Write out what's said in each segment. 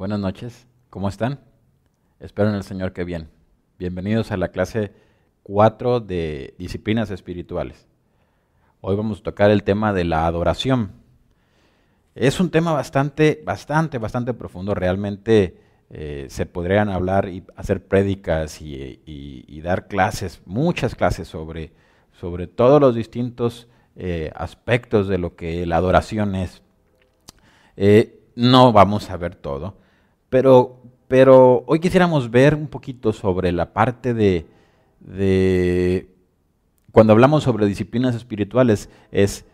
Buenas noches, ¿cómo están? Espero en el Señor que bien. Bienvenidos a la clase 4 de disciplinas espirituales. Hoy vamos a tocar el tema de la adoración. Es un tema bastante, bastante, bastante profundo. Realmente eh, se podrían hablar y hacer prédicas y, dar clases, muchas clases sobre, sobre todos los distintos eh, aspectos de lo que la adoración es. Eh, no vamos a ver todo, pero, pero hoy quisiéramos ver un poquito sobre la parte de, cuando hablamos sobre disciplinas espirituales, es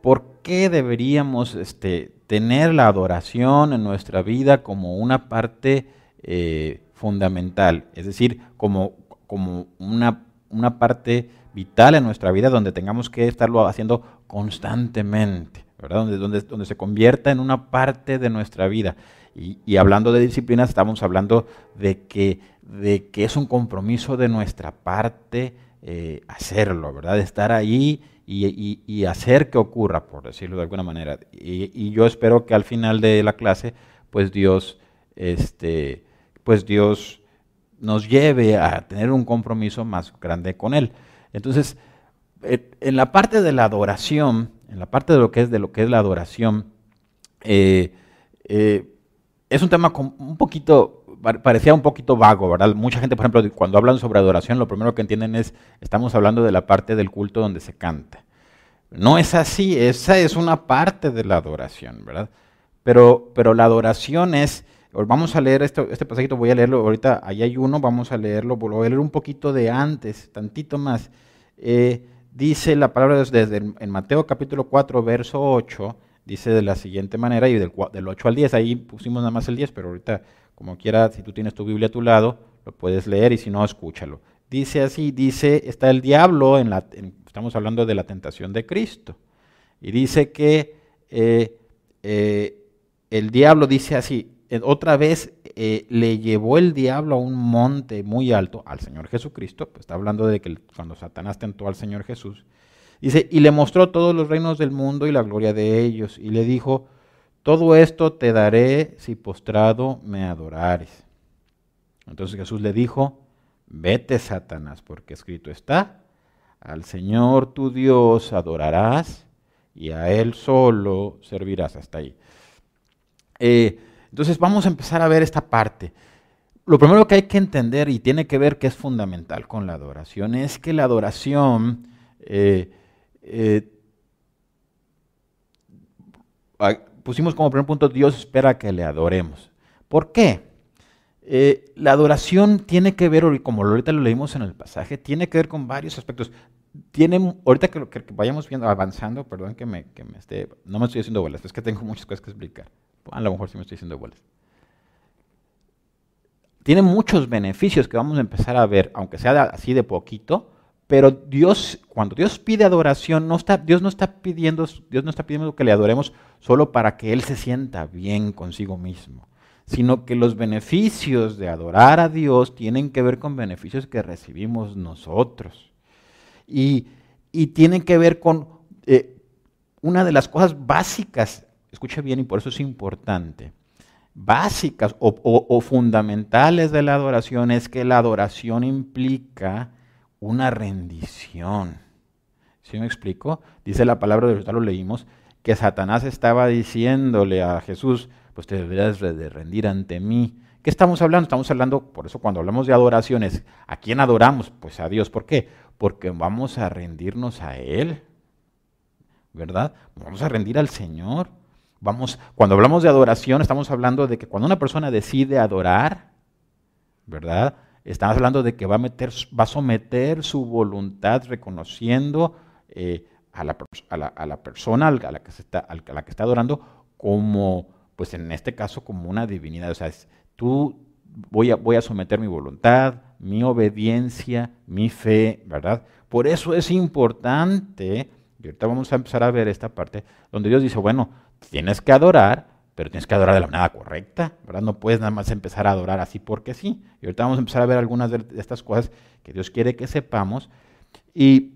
por qué deberíamos este, tener la adoración en nuestra vida como una parte eh, fundamental, es decir, como, como una, una parte vital en nuestra vida donde tengamos que estarlo haciendo constantemente. Donde, donde, donde, se convierta en una parte de nuestra vida. Y, hablando de disciplinas, estamos hablando de que, de que es un compromiso de nuestra parte eh, hacerlo, ¿verdad? Estar ahí y, hacer que ocurra, por decirlo de alguna manera. Y, yo espero que al final de la clase, pues Dios, este, pues Dios nos lleve a tener un compromiso más grande con Él. Entonces, en la parte de la adoración, en la parte de lo que es, de lo que es la adoración, eh, eh, es un tema un poquito, parecía un poquito vago, ¿verdad? Mucha gente, por ejemplo, cuando hablan sobre adoración, lo primero que entienden es, estamos hablando de la parte del culto donde se canta. No es así, esa es una parte de la adoración, ¿verdad? Pero, pero la adoración es, vamos a leer esto, este pasajito, voy a leerlo ahorita, ahí hay uno, vamos a leerlo, voy a leer un poquito de antes, tantito más. Eh, dice la palabra desde en Mateo capítulo 4, verso 8, dice de la siguiente manera, y del, del 8 al 10, ahí pusimos nada más el 10, pero ahorita, como quiera, si tú tienes tu Biblia a tu lado, lo puedes leer y si no, escúchalo. Dice así, dice, está el diablo, en la, estamos hablando de la tentación de Cristo, y dice que eh, eh, el diablo dice así, eh, otra vez le llevó el diablo a un monte muy alto al Señor Jesucristo, pues está hablando de que cuando Satanás tentó al Señor Jesús, dice, y le mostró todos los reinos del mundo y la gloria de ellos, y le dijo, todo esto te daré si postrado me adorares. Entonces Jesús le dijo, vete Satanás, porque escrito está, al Señor tu Dios adorarás y a Él solo servirás hasta ahí. Eh, entonces vamos a empezar a ver esta parte. Lo primero que hay que entender y tiene que ver que es fundamental con la adoración es que la adoración eh, eh, pusimos como primer punto Dios espera que le adoremos. ¿Por qué? Eh, la adoración tiene que ver, como ahorita lo leímos en el pasaje, tiene que ver con varios aspectos. Tiene, ahorita que, que, vayamos viendo, avanzando, perdón que me, que me esté, no me estoy haciendo bolas, es que tengo muchas cosas que explicar. A lo mejor sí me estoy diciendo iguales. Tiene muchos beneficios que vamos a empezar a ver, aunque sea así de poquito, pero Dios, cuando Dios pide adoración, no está, Dios no está pidiendo, Dios no está pidiendo que le adoremos solo para que Él se sienta bien consigo mismo, sino que los beneficios de adorar a Dios tienen que ver con beneficios que recibimos nosotros. Y, tienen que ver con eh, una de las cosas básicas escucha bien y por eso es importante, básicas o, fundamentales de la adoración es que la adoración implica una rendición. ¿Sí me explico? Dice la palabra de Dios, lo leímos, que Satanás estaba diciéndole a Jesús, pues te deberías de rendir ante mí. ¿Qué estamos hablando? Estamos hablando, por eso cuando hablamos de adoraciones, ¿a quién adoramos? Pues a Dios. ¿Por qué? Porque vamos a rendirnos a Él, ¿verdad? Vamos a rendir al Señor. Vamos, cuando hablamos de adoración, estamos hablando de que cuando una persona decide adorar, ¿verdad? Estamos hablando de que va a, someter su voluntad reconociendo eh, a, la, persona a la, que se está, a la que está adorando como, pues en este caso, como una divinidad. O sea, tú voy a, voy a someter mi voluntad, mi obediencia, mi fe, ¿verdad? Por eso es importante, y ahorita vamos a empezar a ver esta parte, donde Dios dice, bueno, tienes que adorar, pero tienes que adorar de la manera correcta, ¿verdad? No puedes nada más empezar a adorar así porque sí. Y ahorita vamos a empezar a ver algunas de estas cosas que Dios quiere que sepamos. Y,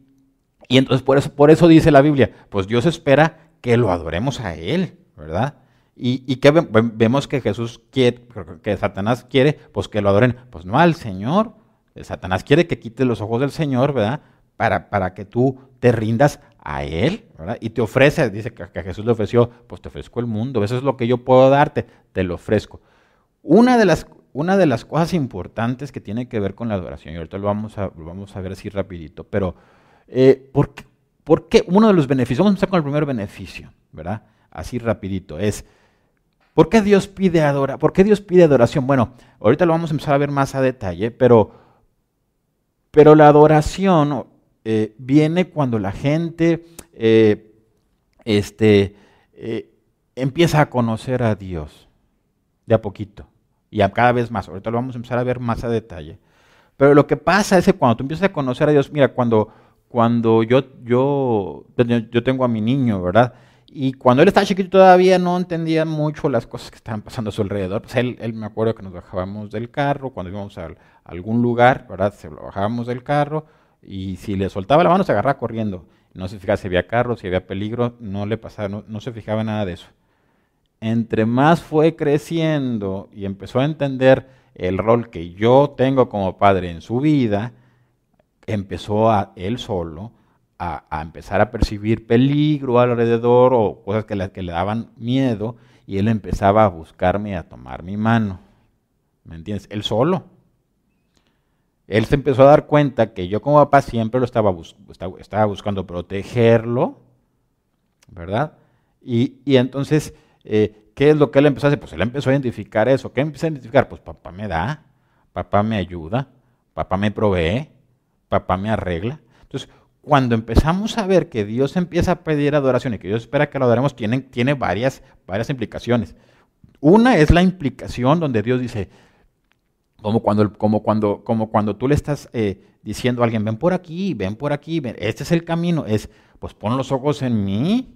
y entonces por eso, por eso dice la Biblia, pues Dios espera que lo adoremos a Él, ¿verdad? ¿Y, que vemos que Jesús quiere, que Satanás quiere? Pues que lo adoren. Pues no al Señor. Satanás quiere que quite los ojos del Señor, ¿verdad? Para, para que tú te rindas a Él, ¿verdad? Y te ofrece, dice que, Jesús le ofreció, pues te ofrezco el mundo, eso es lo que yo puedo darte, te lo ofrezco. Una de las, una de las cosas importantes que tiene que ver con la adoración, y ahorita lo vamos a, vamos a ver así rapidito, pero eh, ¿por, qué, ¿por, qué, uno de los beneficios, vamos a empezar con el primer beneficio, ¿verdad? Así rapidito, es ¿Por qué Dios pide adora? ¿Por qué Dios pide adoración? Bueno, ahorita lo vamos a empezar a ver más a detalle, pero, pero la adoración eh, viene cuando la gente eh, este, eh, empieza a conocer a Dios de a poquito y a cada vez más. Ahorita lo vamos a empezar a ver más a detalle. Pero lo que pasa es que cuando tú empiezas a conocer a Dios, mira, cuando, cuando yo, yo, yo tengo a mi niño, ¿verdad? Y cuando él estaba chiquito todavía no entendía mucho las cosas que estaban pasando a su alrededor. Pues él, él me acuerdo que nos bajábamos del carro, cuando íbamos a, algún lugar, ¿verdad? Se bajábamos del carro y si le soltaba la mano se agarraba corriendo. No se fijaba si había carro, si había peligro, no le pasaba, no, se fijaba nada de eso. Entre más fue creciendo y empezó a entender el rol que yo tengo como padre en su vida, empezó a él solo a, empezar a percibir peligro alrededor o cosas que le, que le daban miedo y él empezaba a buscarme y a tomar mi mano. ¿Me entiendes? Él solo. Él se empezó a dar cuenta que yo como papá siempre lo estaba, estaba buscando protegerlo, ¿verdad? Y, entonces, eh, ¿qué es lo que él empezó a hacer? Pues él empezó a identificar eso. ¿Qué empezó a identificar? Pues papá me da, papá me ayuda, papá me provee, papá me arregla. Entonces, cuando empezamos a ver que Dios empieza a pedir adoración y que Dios espera que lo adoremos, tiene, tiene varias, varias implicaciones. Una es la implicación donde Dios dice, como cuando, como cuando, como cuando tú le estás eh, diciendo a alguien, ven por aquí, ven por aquí, este es el camino, es, pues pon los ojos en mí,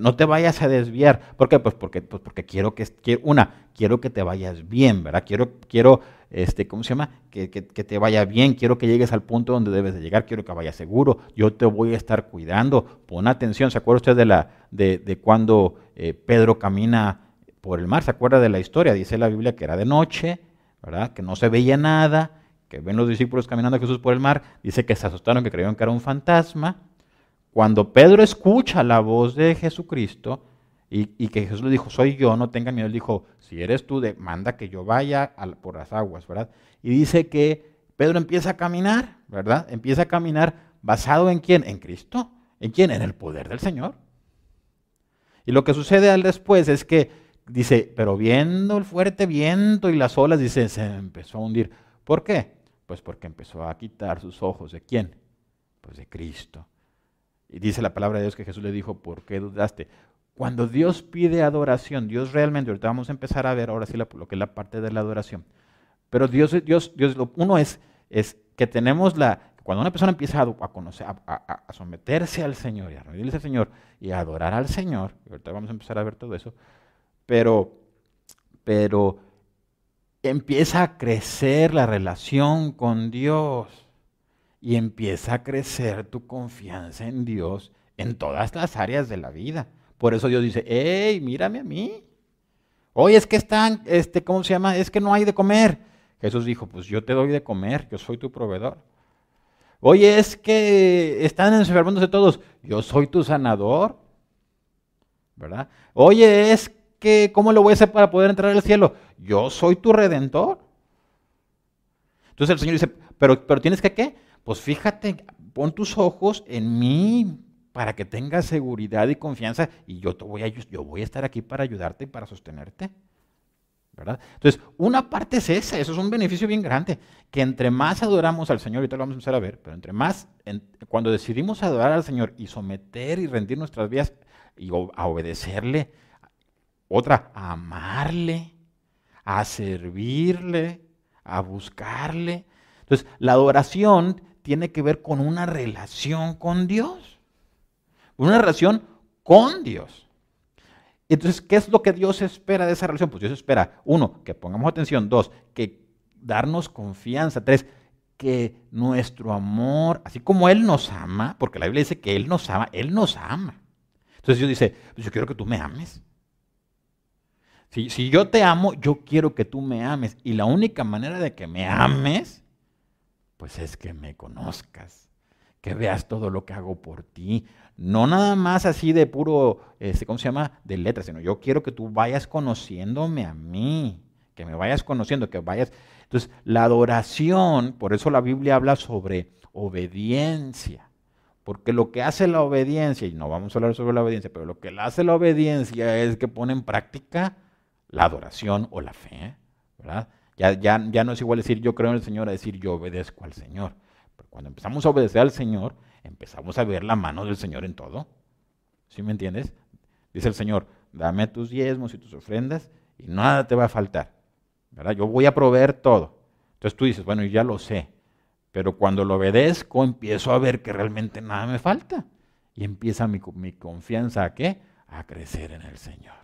no te vayas a desviar. ¿Por qué? Pues porque, pues porque quiero que, una, quiero que te vayas bien, ¿verdad? Quiero, quiero este, ¿cómo se llama? Que, te vaya bien, quiero que llegues al punto donde debes de llegar, quiero que vayas seguro, yo te voy a estar cuidando, pon atención. ¿Se acuerda usted de, la, de, cuando eh, Pedro camina por el mar? ¿Se acuerda de la historia? Dice la Biblia que era de noche, ¿verdad? Que no se veía nada, que ven los discípulos caminando a Jesús por el mar, dice que se asustaron, que creyeron que era un fantasma, cuando Pedro escucha la voz de Jesucristo y, que Jesús le dijo, soy yo, no tengan miedo, él dijo, si eres tú, de, manda que yo vaya por las aguas, ¿verdad? Y dice que Pedro empieza a caminar, ¿verdad? Empieza a caminar basado en quién? En Cristo. ¿En quién? En el poder del Señor. Y lo que sucede al después es que dice, pero viendo el fuerte viento y las olas, dice, se empezó a hundir. ¿Por qué? Pues porque empezó a quitar sus ojos de quién? Pues de Cristo. Y dice la palabra de Dios que Jesús le dijo, ¿por qué dudaste? Cuando Dios pide adoración, Dios realmente, ahorita vamos a empezar a ver ahora sí lo que es la parte de la adoración. Pero Dios, Dios, Dios, uno es, es que tenemos la, cuando una persona empieza a, conocer, a, someterse al Señor y a rendirse al Señor y a adorar al Señor, ahorita vamos a empezar a ver todo eso, pero, pero empieza a crecer la relación con Dios y empieza a crecer tu confianza en Dios en todas las áreas de la vida. Por eso Dios dice, hey, mírame a mí. Hoy es que están, este, ¿cómo se llama? Es que no hay de comer. Jesús dijo, pues yo te doy de comer, yo soy tu proveedor. Oye, es que están enfermándose todos, yo soy tu sanador. ¿Verdad? Oye, es ¿cómo lo voy a hacer para poder entrar al cielo? Yo soy tu redentor. Entonces el Señor dice, pero, pero tienes que qué? Pues fíjate, pon tus ojos en mí para que tengas seguridad y confianza y yo, te voy a, yo voy a estar aquí para ayudarte y para sostenerte. ¿verdad? Entonces, una parte es esa, eso es un beneficio bien grande, que entre más adoramos al Señor, ahorita lo vamos a empezar a ver, pero entre más, cuando decidimos adorar al Señor y someter y rendir nuestras vidas y a obedecerle, otra, a amarle, a servirle, a buscarle. Entonces, la adoración tiene que ver con una relación con Dios. Una relación con Dios. Entonces, ¿qué es lo que Dios espera de esa relación? Pues Dios espera, uno, que pongamos atención, dos, que darnos confianza, tres, que nuestro amor, así como Él nos ama, porque la Biblia dice que Él nos ama, Él nos ama. Entonces Dios dice, pues yo quiero que tú me ames. Si, yo te amo, yo quiero que tú me ames. Y la única manera de que me ames, pues es que me conozcas, que veas todo lo que hago por ti. No nada más así de puro, este, ¿cómo se llama? De letras, sino yo quiero que tú vayas conociéndome a mí, que me vayas conociendo, que vayas... Entonces, la adoración, por eso la Biblia habla sobre obediencia. Porque lo que hace la obediencia, y no vamos a hablar sobre la obediencia, pero lo que hace la obediencia es que pone en práctica la adoración o la fe, ¿verdad? Ya, ya, ya no es igual decir yo creo en el Señor a decir yo obedezco al Señor. Cuando empezamos a obedecer al Señor, empezamos a ver la mano del Señor en todo. ¿Sí me entiendes? Dice el Señor, dame tus diezmos y tus ofrendas y nada te va a faltar. ¿verdad? Yo voy a proveer todo. Entonces tú dices, bueno, ya lo sé. Pero cuando lo obedezco, empiezo a ver que realmente nada me falta. Y empieza mi, mi confianza a qué? A crecer en el Señor.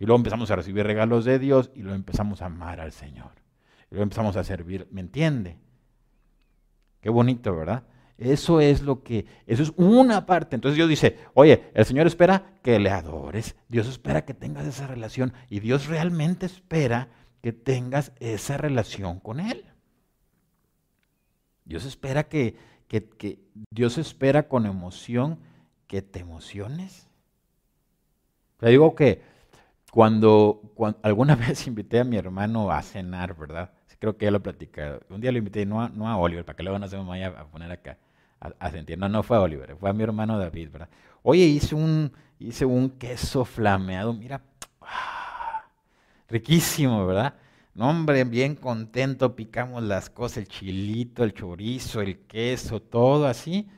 Y luego empezamos a recibir regalos de Dios y luego empezamos a amar al Señor. Y luego empezamos a servir. ¿Me entiende? Qué bonito, ¿verdad? Eso es lo que, eso es una parte. Entonces Dios dice, oye, el Señor espera que le adores. Dios espera que tengas esa relación. Y Dios realmente espera que tengas esa relación con Él. Dios espera que, que, Dios espera con emoción que te emociones. Le digo que cuando, alguna vez invité a mi hermano a cenar, ¿verdad? Creo que ya lo he. Un día lo invité, no a, no a Oliver, para que luego no se me vaya a poner acá a, sentir. No, no fue a Oliver, fue a mi hermano David, ¿verdad? Oye, hice un, hice un queso flameado, mira, ah, riquísimo, ¿verdad? No, hombre, bien contento, picamos las cosas, el chilito, el chorizo, el queso, todo así.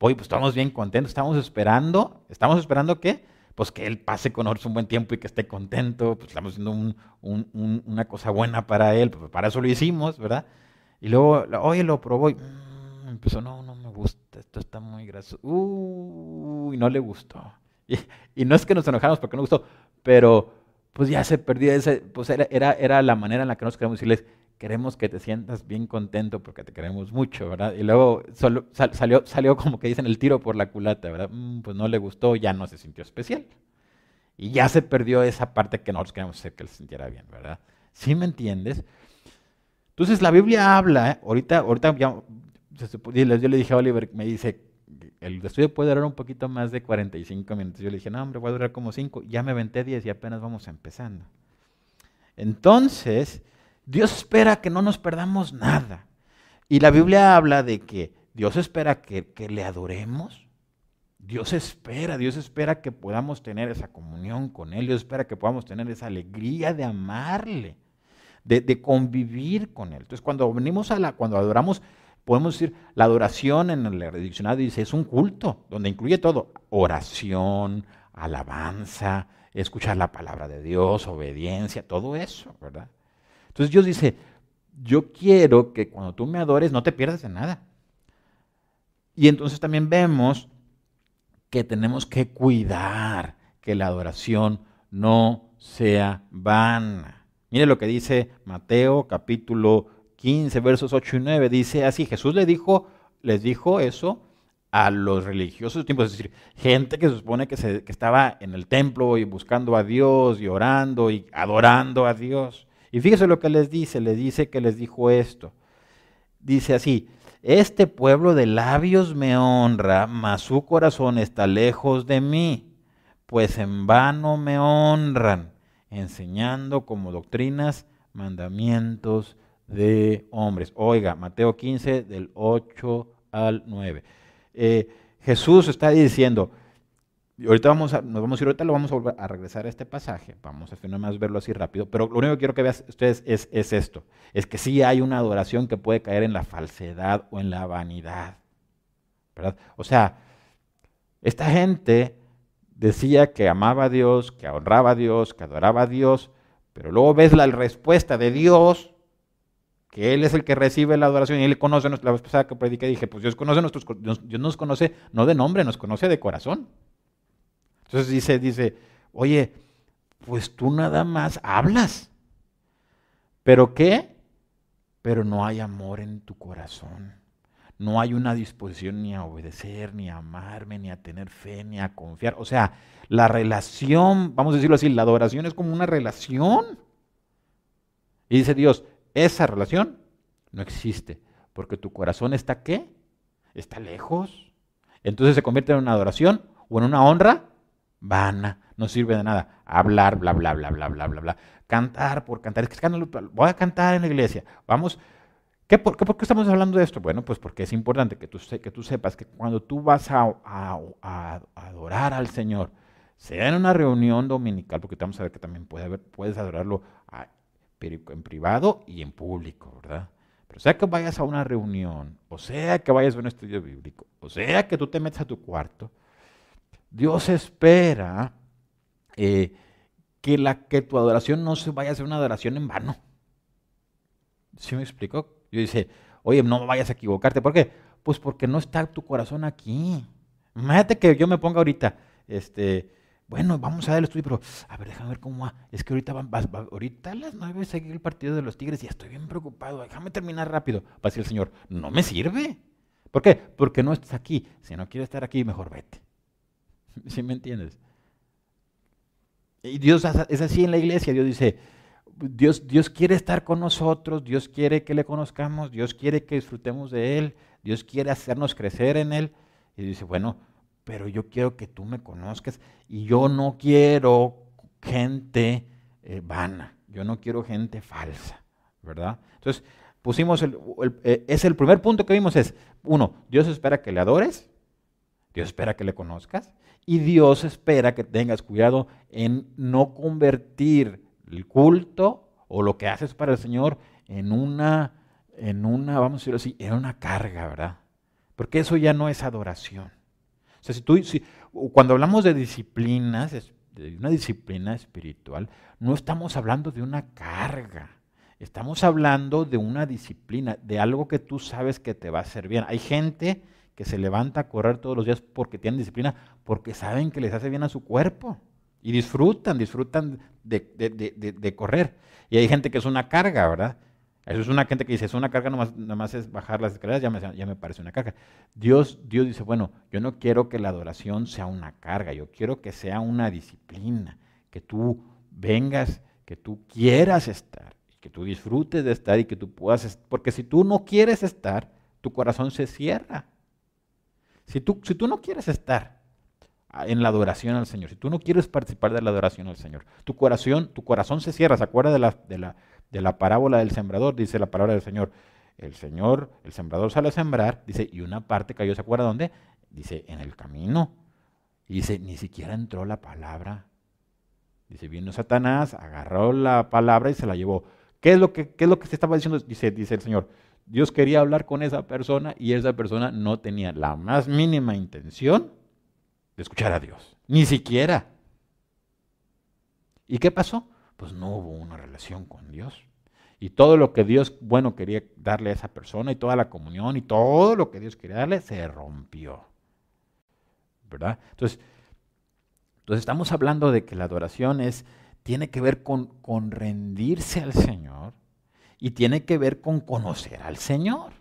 Oye, pues estamos bien contentos, estamos esperando, ¿estamos esperando qué? Pues que él pase con nosotros un buen tiempo y que esté contento, pues estamos haciendo una cosa buena para él, pues para eso lo hicimos, ¿verdad? Y luego, oye, lo probó y mm, empezó, no, no me gusta, esto está muy grasoso, uy, no le gustó. Y, no es que nos enojamos porque no gustó, pero pues ya se perdió ese, pues era, era, era la manera en la que nos queremos decirles, queremos que te sientas bien contento porque te queremos mucho, ¿verdad? Y luego salió, salió como que dicen el tiro por la culata, ¿verdad? Mm, pues no le gustó, ya no se sintió especial. Y ya se perdió esa parte que nosotros queremos hacer que él se sintiera bien, ¿verdad? ¿Sí me entiendes? Entonces la Biblia habla, ¿eh? ahorita, ahorita ya, yo le dije a Oliver, me dice, el estudio puede durar un poquito más de 45 minutos. Yo le dije, no, hombre, voy a durar como 5. Ya me venté 10 y apenas vamos empezando. Entonces, Dios espera que no nos perdamos nada. Y la Biblia habla de que Dios espera que, le adoremos. Dios espera, Dios espera que podamos tener esa comunión con Él. Dios espera que podamos tener esa alegría de amarle, de, de convivir con Él. Entonces, cuando venimos a la, cuando adoramos, podemos decir, la adoración en el diccionario dice, es un culto, donde incluye todo, oración, alabanza, escuchar la palabra de Dios, obediencia, todo eso, ¿verdad? Entonces Dios dice, yo quiero que cuando tú me adores no te pierdas de nada. Y entonces también vemos que tenemos que cuidar que la adoración no sea vana. Mire lo que dice Mateo capítulo 15, versos 8 y 9, dice así, Jesús le dijo, les dijo eso a los religiosos tiempos, es decir, gente que se supone que, se, que estaba en el templo y buscando a Dios y orando y adorando a Dios. Y fíjese lo que les dice, les dice que les dijo esto. Dice así, este pueblo de labios me honra, mas su corazón está lejos de mí, pues en vano me honran, enseñando como doctrinas mandamientos de hombres. Oiga, Mateo 15 del 8 al 9. Eh, Jesús está diciendo, y ahorita vamos a, nos vamos a ir, ahorita lo vamos a volver a regresar a este pasaje, vamos a hacer verlo así rápido, pero lo único que quiero que vean ustedes es, es esto, es que sí hay una adoración que puede caer en la falsedad o en la vanidad, ¿verdad? O sea, esta gente decía que amaba a Dios, que honraba a Dios, que adoraba a Dios, pero luego ves la respuesta de Dios que Él es el que recibe la adoración y Él conoce, la vez pasada que prediqué dije, pues Dios, conoce nuestros, Dios nos conoce no de nombre, nos conoce de corazón. Entonces dice, dice, oye, pues tú nada más hablas. ¿Pero qué? Pero no hay amor en tu corazón. no hay una disposición ni a obedecer, ni a amarme, ni a tener fe, ni a confiar. O sea, la relación, vamos a decirlo así, la adoración es como una relación. Y dice Dios, esa relación no existe, porque tu corazón está qué? Está lejos. Entonces se convierte en una adoración o en una honra vana, no sirve de nada. Hablar, bla, bla, bla, bla, bla, bla, bla. Cantar por cantar. Es que voy a cantar en la iglesia. Vamos. ¿Qué, por, qué, estamos hablando de esto? Bueno, pues porque es importante que tú, que tú sepas que cuando tú vas a, a, adorar al Señor, sea en una reunión dominical, porque vamos a ver que también puede haber, puedes adorarlo en privado y en público, ¿verdad? Pero sea que vayas a una reunión, o sea que vayas a un estudio bíblico, o sea que tú te metas a tu cuarto, Dios espera eh, que, la, que tu adoración no se vaya a ser una adoración en vano. ¿Sí me explico? Yo dice, oye, no vayas a equivocarte. ¿Por qué? Pues porque no está tu corazón aquí. Imagínate que yo me ponga ahorita, este, bueno, vamos a dar el estudio, pero a ver, déjame ver cómo va. Es que ahorita, ahorita a las nueve seguir el partido de los Tigres y estoy bien preocupado. Déjame terminar rápido. Va a decir el Señor, no me sirve. ¿Por qué? Porque no estás aquí. Si no quieres estar aquí, mejor vete. ¿Sí me entiendes? Y Dios es así en la iglesia. Dios dice, Dios, Dios quiere estar con nosotros, Dios quiere que le conozcamos, Dios quiere que disfrutemos de Él, Dios quiere hacernos crecer en Él. Y dice, bueno, pero yo quiero que tú me conozcas y yo no quiero gente eh, vana, yo no quiero gente falsa, ¿verdad? Entonces, pusimos, el, eh, es el primer punto que vimos es, uno, Dios espera que le adores, Dios espera que le conozcas y Dios espera que tengas cuidado en no convertir el culto o lo que haces para el Señor en una, en una, vamos a decirlo así, en una carga, ¿verdad? Porque eso ya no es adoración. O sea, si tú, cuando hablamos de disciplinas, de una disciplina espiritual, no estamos hablando de una carga. Estamos hablando de una disciplina, de algo que tú sabes que te va a hacer bien. Hay gente que se levanta a correr todos los días porque tienen disciplina, porque saben que les hace bien a su cuerpo. Y disfrutan, disfrutan de, correr. Y hay gente que es una carga, ¿verdad? Eso es una gente que dice, es una carga, nomás, nomás es bajar las escaleras, ya me, parece una carga. Dios, Dios dice, bueno, yo no quiero que la adoración sea una carga, yo quiero que sea una disciplina, que tú vengas, que tú quieras estar, que tú disfrutes de estar y que tú puedas, porque si tú no quieres estar, tu corazón se cierra. Si tú, si tú no quieres estar en la adoración al Señor, si tú no quieres participar de la adoración al Señor, tu corazón, tu corazón se cierra. ¿Se acuerda de la, de, la, de la parábola del sembrador? Dice la palabra del Señor. El Señor, el sembrador sale a sembrar, dice, y una parte cayó, ¿se acuerda dónde? Dice, en el camino. Y dice, ni siquiera entró la palabra. Dice, vino Satanás, agarró la palabra y se la llevó. ¿Qué es lo que, qué es lo que se estaba diciendo? Dice, dice el Señor, Dios quería hablar con esa persona y esa persona no tenía la más mínima intención de escuchar a Dios. Ni siquiera. ¿Y qué pasó? Pues no hubo una relación con Dios. Y todo lo que Dios, bueno, quería darle a esa persona y toda la comunión y todo lo que Dios quería darle se rompió. ¿Verdad? Entonces, entonces estamos hablando de que la adoración es, tiene que ver con, con rendirse al Señor y tiene que ver con conocer al Señor.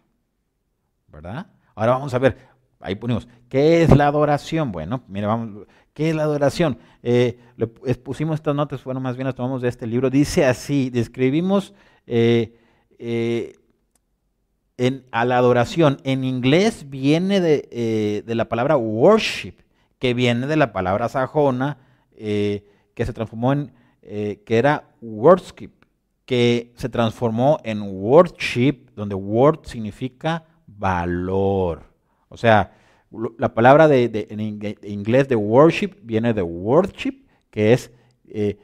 ¿Verdad? Ahora vamos a ver, ahí ponemos, ¿qué es la adoración? Bueno, mira, vamos, ¿qué es la adoración? Eh, pusimos estas notas, bueno, más bien las tomamos de este libro. Dice así, describimos eh, eh, a la adoración. En inglés viene de, de, la palabra worship, que viene de la palabra sajona, que se transformó en, que era worship que se transformó en worship, donde word significa valor. O sea, la palabra de, en inglés de worship viene de worship, que es eh,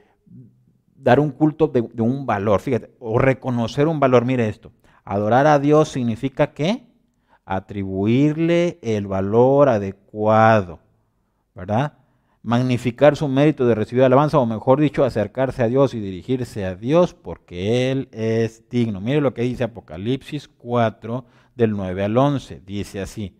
dar un culto de, un valor, fíjate, o reconocer un valor. Mire esto, adorar a Dios significa qué? Atribuirle el valor adecuado, ¿verdad? Magnificar su mérito de recibir alabanza, o mejor dicho, acercarse a Dios y dirigirse a Dios porque Él es digno. Mire lo que dice Apocalipsis 4, del 9 al 11. Dice así,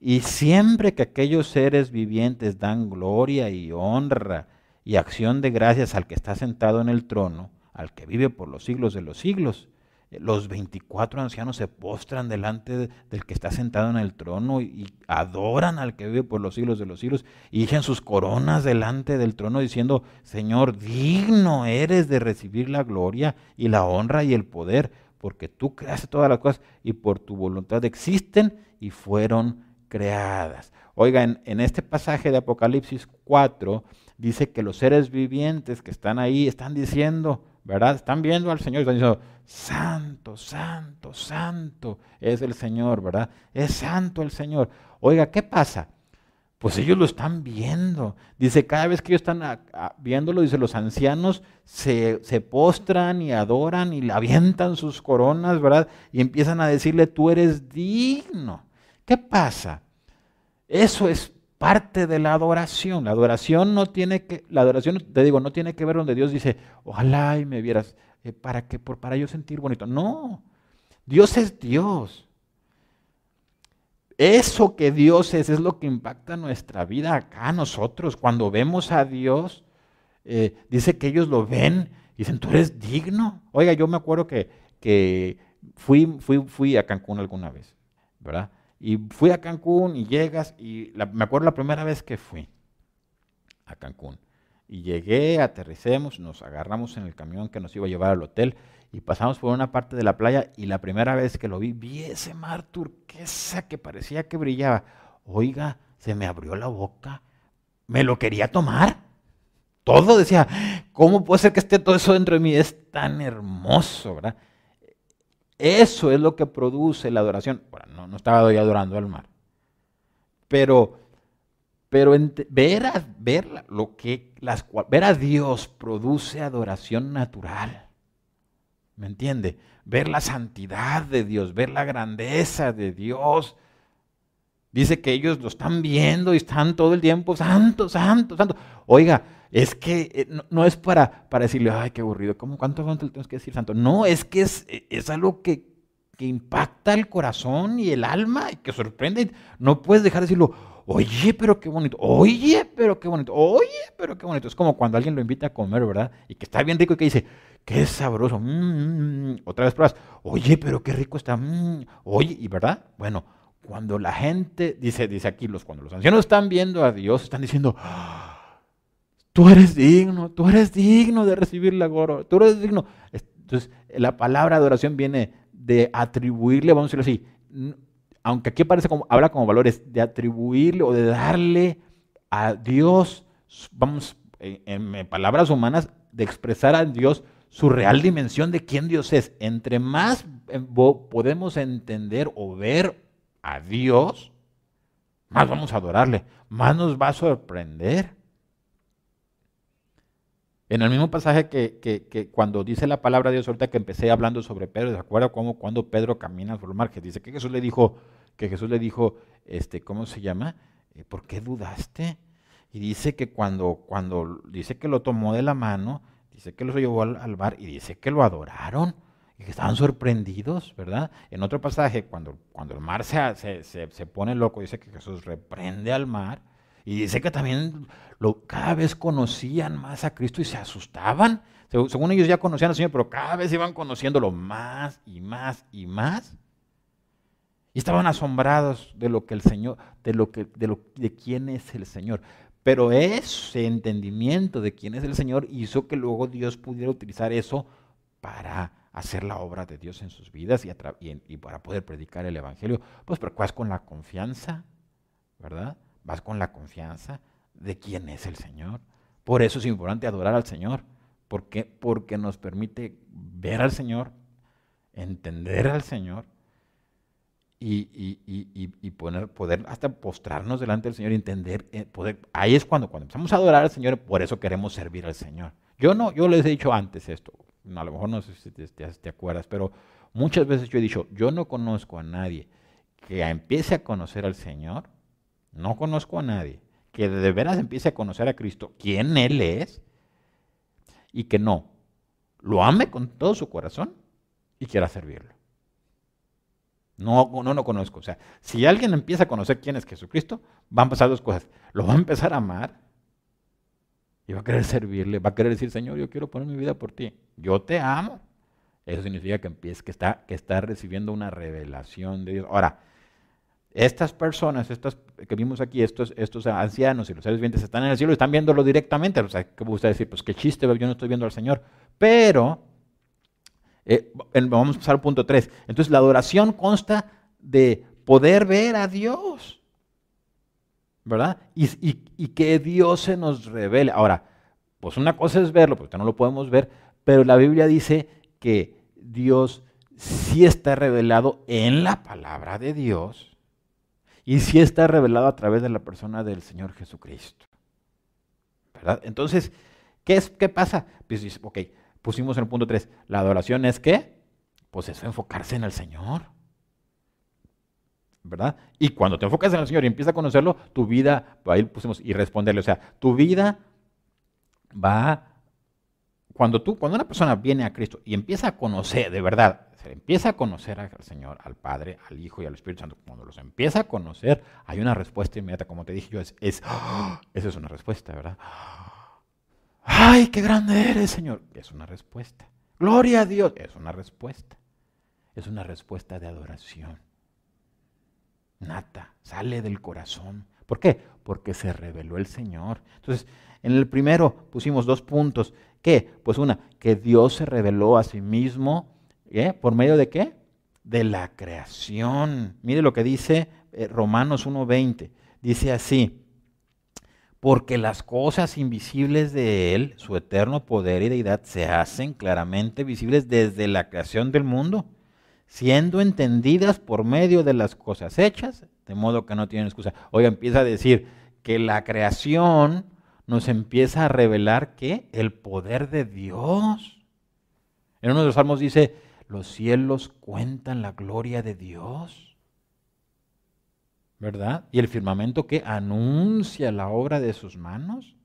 y siempre que aquellos seres vivientes dan gloria y honra y acción de gracias al que está sentado en el trono, al que vive por los siglos de los siglos, los 24 ancianos se postran delante del que está sentado en el trono y, adoran al que vive por los siglos de los siglos y echan sus coronas delante del trono diciendo, Señor, digno eres de recibir la gloria y la honra y el poder, porque tú creaste todas las cosas y por tu voluntad existen y fueron creadas. Oiga, en, este pasaje de Apocalipsis 4 dice que los seres vivientes que están ahí están diciendo, ¿verdad? Están viendo al Señor están diciendo, santo, santo, santo es el Señor, ¿verdad? Es santo el Señor. Oiga, ¿qué pasa? Pues ellos lo están viendo. Dice, cada vez que ellos están viéndolo, dice, los ancianos se, postran y adoran y le avientan sus coronas, ¿verdad? Y empiezan a decirle, tú eres digno. ¿Qué pasa? Eso es parte de la adoración. La adoración no tiene que, la adoración, te digo, no tiene que ver donde Dios dice, ojalá y me vieras, eh, para que, por, para yo sentir bonito. No, Dios es Dios. Eso que Dios es es lo que impacta nuestra vida acá nosotros. Cuando vemos a Dios, eh, dice que ellos lo ven y dicen, tú eres digno. Oiga, yo me acuerdo que, que fui, fui, fui a Cancún alguna vez, ¿verdad? Y fui a Cancún y llegas, y me acuerdo la primera vez que fui a Cancún. Y llegué, aterricemos, nos agarramos en el camión que nos iba a llevar al hotel y pasamos por una parte de la playa y la primera vez que lo vi, vi ese mar turquesa que parecía que brillaba. Oiga, se me abrió la boca, me lo quería tomar. Todo decía, ¿cómo puede ser que esté todo eso dentro de mí? Es tan hermoso, ¿verdad? Eso es lo que produce la adoración. Bueno, no, estaba yo adorando al mar. Pero, pero ver, a, ver, lo que, las, ver a Dios produce adoración natural. ¿Me entiende? Ver la santidad de Dios, ver la grandeza de Dios. Dice que ellos lo están viendo y están todo el tiempo, santo, santo, santo. Oiga, es que eh, no, es para, para decirle, ay, qué aburrido, ¿cómo, ¿cuánto, le tenemos que decir santo? No, es que es, es algo que, que, impacta el corazón y el alma y que sorprende. No puedes dejar de decirlo, oye, pero qué bonito, oye, pero qué bonito, oye, pero qué bonito. Es como cuando alguien lo invita a comer, ¿verdad? Y que está bien rico y que dice, qué sabroso, mm, mm, mm". otra vez pruebas, oye, pero qué rico está, oye, y verdad, bueno, cuando la gente, dice, dice aquí, los, cuando los ancianos están viendo a Dios, están diciendo, tú eres digno, tú eres digno de recibir la gloria, tú eres digno. Entonces, la palabra adoración viene de atribuirle, vamos a decirlo así, aunque aquí parece como, habla como valores, de atribuirle o de darle a Dios, vamos, en, palabras humanas, de expresar a Dios su real dimensión de quién Dios es. Entre más em, podemos entender o ver a Dios, más vamos a adorarle, más nos va a sorprender. En el mismo pasaje que, cuando dice la palabra de Dios, ahorita que empecé hablando sobre Pedro, ¿se acuerda cómo cuando Pedro camina por el mar? Que dice que Jesús le dijo, que Jesús le dijo, este, ¿cómo se llama? Eh, ¿Por qué dudaste? Y dice que cuando, cuando dice que lo tomó de la mano, dice que lo llevó al, mar y dice que lo adoraron y que estaban sorprendidos, ¿verdad? En otro pasaje, cuando, cuando el mar se, se, se pone loco, dice que Jesús reprende al mar y dice que también lo, cada vez conocían más a Cristo y se asustaban. Según ellos ya conocían al Señor, pero cada vez iban conociéndolo más y más y más. Y estaban asombrados de lo que el Señor, de lo que, de lo, de quién es el Señor. Pero ese entendimiento de quién es el Señor hizo que luego Dios pudiera utilizar eso para hacer la obra de Dios en sus vidas y, y, para poder predicar el Evangelio. Pues pero con la confianza, ¿verdad? vas con la confianza de quién es el Señor. Por eso es importante adorar al Señor. ¿Por qué? Porque nos permite ver al Señor, entender al Señor y, poner, poder hasta postrarnos delante del Señor y entender, eh, poder. Ahí es cuando, cuando empezamos a adorar al Señor, por eso queremos servir al Señor. Yo no, yo les he dicho antes esto, a lo mejor no sé si te acuerdas, pero muchas veces yo he dicho, yo no conozco a nadie que empiece a conocer al Señor no conozco a nadie que de veras empiece a conocer a Cristo, quién Él es, y que no, lo ame con todo su corazón y quiera servirlo. No, no lo conozco. O sea, si alguien empieza a conocer quién es Jesucristo, van a pasar dos cosas. Lo va a empezar a amar y va a querer servirle, va a querer decir, Señor, yo quiero poner mi vida por ti. Yo te amo. Eso significa que, empieza, que, está, que está recibiendo una revelación de Dios. Ahora, estas personas, estas que vimos aquí, estos, estos ancianos y los seres vivientes están en el cielo y están viéndolo directamente. O sea, ¿qué usted decir? Pues qué chiste, yo no estoy viendo al Señor. Pero, eh, vamos a pasar al punto 3. Entonces, la adoración consta de poder ver a Dios. ¿Verdad? Y, y que Dios se nos revele. Ahora, pues una cosa es verlo, porque no lo podemos ver, pero la Biblia dice que Dios sí está revelado en la palabra de Dios y sí está revelado a través de la persona del Señor Jesucristo. ¿Verdad? Entonces, ¿qué, es, qué pasa? Pues dice, ok, pusimos en el punto 3, la adoración es qué? Pues es enfocarse en el Señor. ¿Verdad? Y cuando te enfocas en el Señor y empiezas a conocerlo, tu vida, ahí pusimos y responderle, o sea, tu vida va cuando tú, cuando una persona viene a Cristo y empieza a conocer de verdad empieza a conocer al Señor, al Padre, al Hijo y al Espíritu Santo, cuando los empieza a conocer, hay una respuesta inmediata, como te dije yo, es, es ¡ah! esa es una respuesta, ¿verdad? ¡Ay, qué grande eres, Señor! Es una respuesta. Gloria a Dios, es una respuesta. Es una respuesta de adoración. Nata, sale del corazón. ¿Por qué? Porque se reveló el Señor. Entonces, en el primero pusimos dos puntos. ¿Qué? Pues una, que Dios se reveló a sí mismo ¿Eh? ¿Por medio de qué? De la creación. Mire lo que dice eh, Romanos 1.20. Dice así, porque las cosas invisibles de Él, su eterno poder y deidad, se hacen claramente visibles desde la creación del mundo, siendo entendidas por medio de las cosas hechas, de modo que no tienen excusa. Oiga, empieza a decir que la creación nos empieza a revelar que el poder de Dios. En uno de los salmos dice, los cielos cuentan la gloria de Dios. ¿Verdad? Y el firmamento que anuncia la obra de sus manos.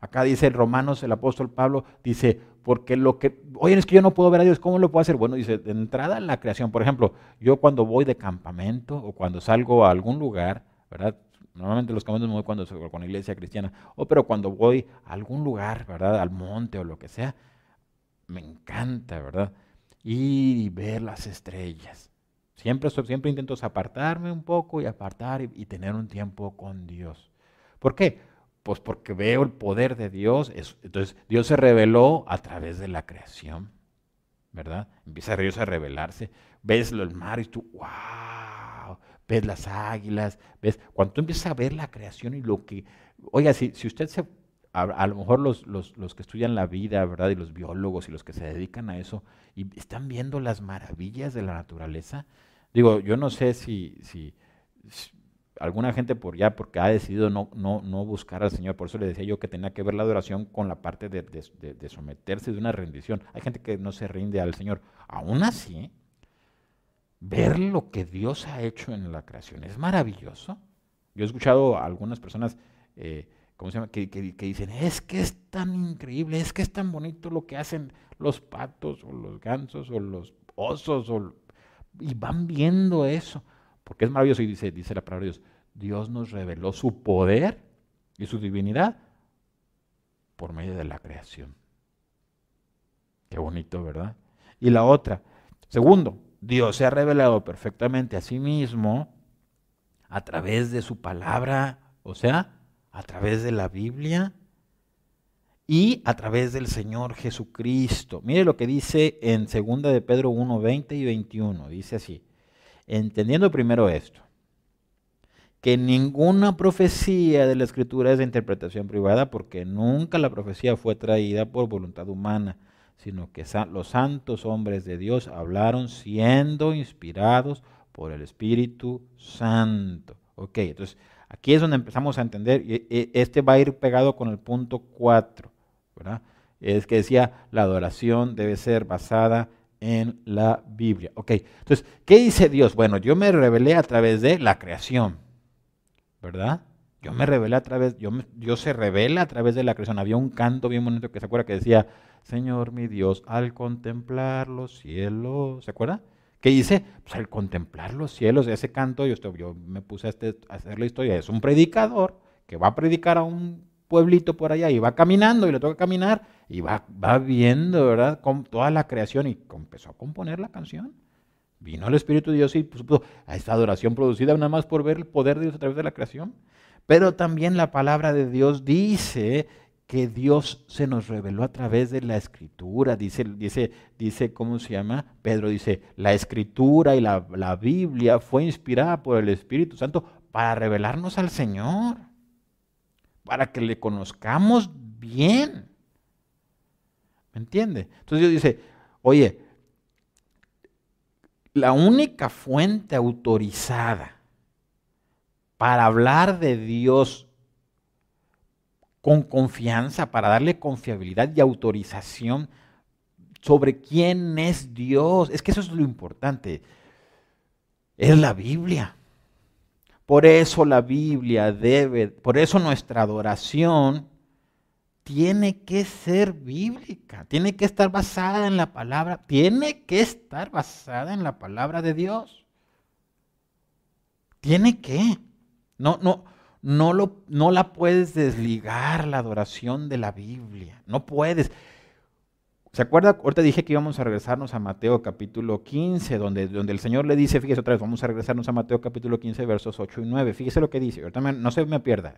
Acá dice el Romanos, el apóstol Pablo, dice, porque lo que, oye, es que yo no puedo ver a Dios, ¿cómo lo puedo hacer? Bueno, dice, de entrada en la creación, por ejemplo, yo cuando voy de campamento o cuando salgo a algún lugar, ¿verdad? Normalmente los campamentos me voy cuando con la iglesia cristiana, o pero cuando voy a algún lugar, ¿verdad? Al monte o lo que sea, me encanta, ¿verdad? Ir y ver las estrellas. Siempre, siempre intento apartarme un poco y apartar y, tener un tiempo con Dios. ¿Por qué? Pues porque veo el poder de Dios. entonces, Dios se reveló a través de la creación, ¿verdad? Empieza Dios a revelarse. Ves el mar y tú, wow, ves las águilas, ves, cuando tú empiezas a ver la creación y lo que, oiga, si, si usted se a, lo mejor los, los, los, que estudian la vida, ¿verdad? Y los biólogos y los que se dedican a eso, y están viendo las maravillas de la naturaleza. Digo, yo no sé si, si, alguna gente por ya, porque ha decidido no, no, no, buscar al Señor, por eso le decía yo que tenía que ver la adoración con la parte de, de, someterse de una rendición. Hay gente que no se rinde al Señor. Aún así, ver lo que Dios ha hecho en la creación es maravilloso. Yo he escuchado a algunas personas eh, ¿cómo se llama? Que, dicen, es que es tan increíble, es que es tan bonito lo que hacen los patos o los gansos o los osos, y van viendo eso, porque es maravilloso y dice, dice la palabra de Dios, Dios nos reveló su poder y su divinidad por medio de la creación. Qué bonito, ¿verdad? Y la otra, segundo, Dios se ha revelado perfectamente a sí mismo a través de su palabra, o sea, a través de la Biblia y a través del Señor Jesucristo. Mire lo que dice en 2 de Pedro 1, 20 y 21. Dice así, entendiendo primero esto, que ninguna profecía de la Escritura es de interpretación privada, porque nunca la profecía fue traída por voluntad humana, sino que los santos hombres de Dios hablaron siendo inspirados por el Espíritu Santo. Ok, entonces Aquí es donde empezamos a entender, y este va a ir pegado con el punto 4, ¿verdad? Es que decía, la adoración debe ser basada en la Biblia. Ok, entonces, ¿qué dice Dios? Bueno, yo me revelé a través de la creación, ¿verdad? Yo me revelé a través, yo Dios se revela a través de la creación. Había un canto bien bonito que se acuerda que decía, Señor mi Dios, al contemplar los cielos, ¿se acuerda? ¿Qué hice? Pues al contemplar los cielos, ese canto, yo, yo me puse a, este, hacer la historia, es un predicador que va a predicar a un pueblito por allá y va caminando y le toca caminar y va, va viendo, ¿verdad? Con toda la creación y empezó a componer la canción. Vino el Espíritu de Dios y puso a esta adoración producida nada más por ver el poder de Dios a través de la creación. Pero también la palabra de Dios dice que Dios se nos reveló a través de la escritura. Dice, dice, dice ¿cómo se llama? Pedro dice, la escritura y la, la Biblia fue inspirada por el Espíritu Santo para revelarnos al Señor, para que le conozcamos bien. ¿Me entiende? Entonces Dios dice, oye, la única fuente autorizada para hablar de Dios con confianza, para darle confiabilidad y autorización sobre quién es Dios. Es que eso es lo importante. Es la Biblia. Por eso la Biblia debe, por eso nuestra adoración tiene que ser bíblica, tiene que estar basada en la palabra, tiene que estar basada en la palabra de Dios. Tiene que. No, no, no, lo, no la puedes desligar la adoración de la Biblia. No puedes. ¿Se acuerda? Ahorita dije que íbamos a regresarnos a Mateo capítulo 15, donde, donde el Señor le dice, fíjese otra vez, vamos a regresarnos a Mateo capítulo 15, versos 8 y 9. Fíjese lo que dice. Ahorita no se me pierda.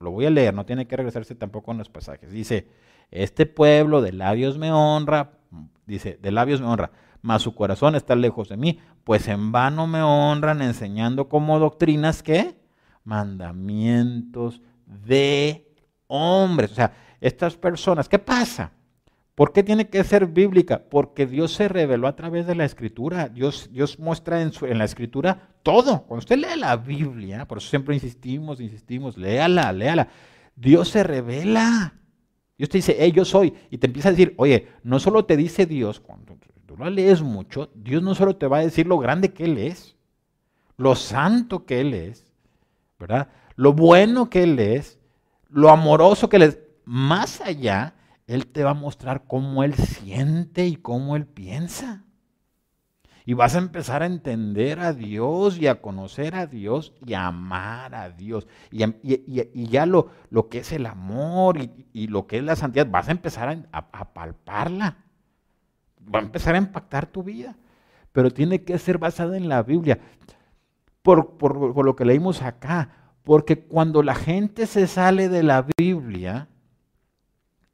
Lo voy a leer, no tiene que regresarse tampoco en los pasajes. Dice, este pueblo de labios me honra, dice, de labios me honra, mas su corazón está lejos de mí, pues en vano me honran enseñando como doctrinas que mandamientos de hombres. O sea, estas personas, ¿qué pasa? ¿Por qué tiene que ser bíblica? Porque Dios se reveló a través de la escritura. Dios, Dios muestra en, su, la escritura todo. Cuando usted lee la Biblia, por eso siempre insistimos, insistimos, léala, léala. Dios se revela. Dios te dice, hey, yo soy. Y te empieza a decir, oye, no solo te dice Dios, cuando tú lo lees mucho, Dios no solo te va a decir lo grande que Él es, lo santo que Él es, ¿verdad? Lo bueno que Él es, lo amoroso que Él es. Más allá, él te va a mostrar cómo Él siente y cómo Él piensa. Y vas a empezar a entender a Dios y a conocer a Dios y a amar a Dios. Y, ya lo, lo, que es el amor y, lo que es la santidad, vas a empezar a, palparla. Va a empezar a impactar tu vida. Pero tiene que ser basada en la Biblia. Por, por lo que leímos acá. Porque cuando la gente se sale de la Biblia,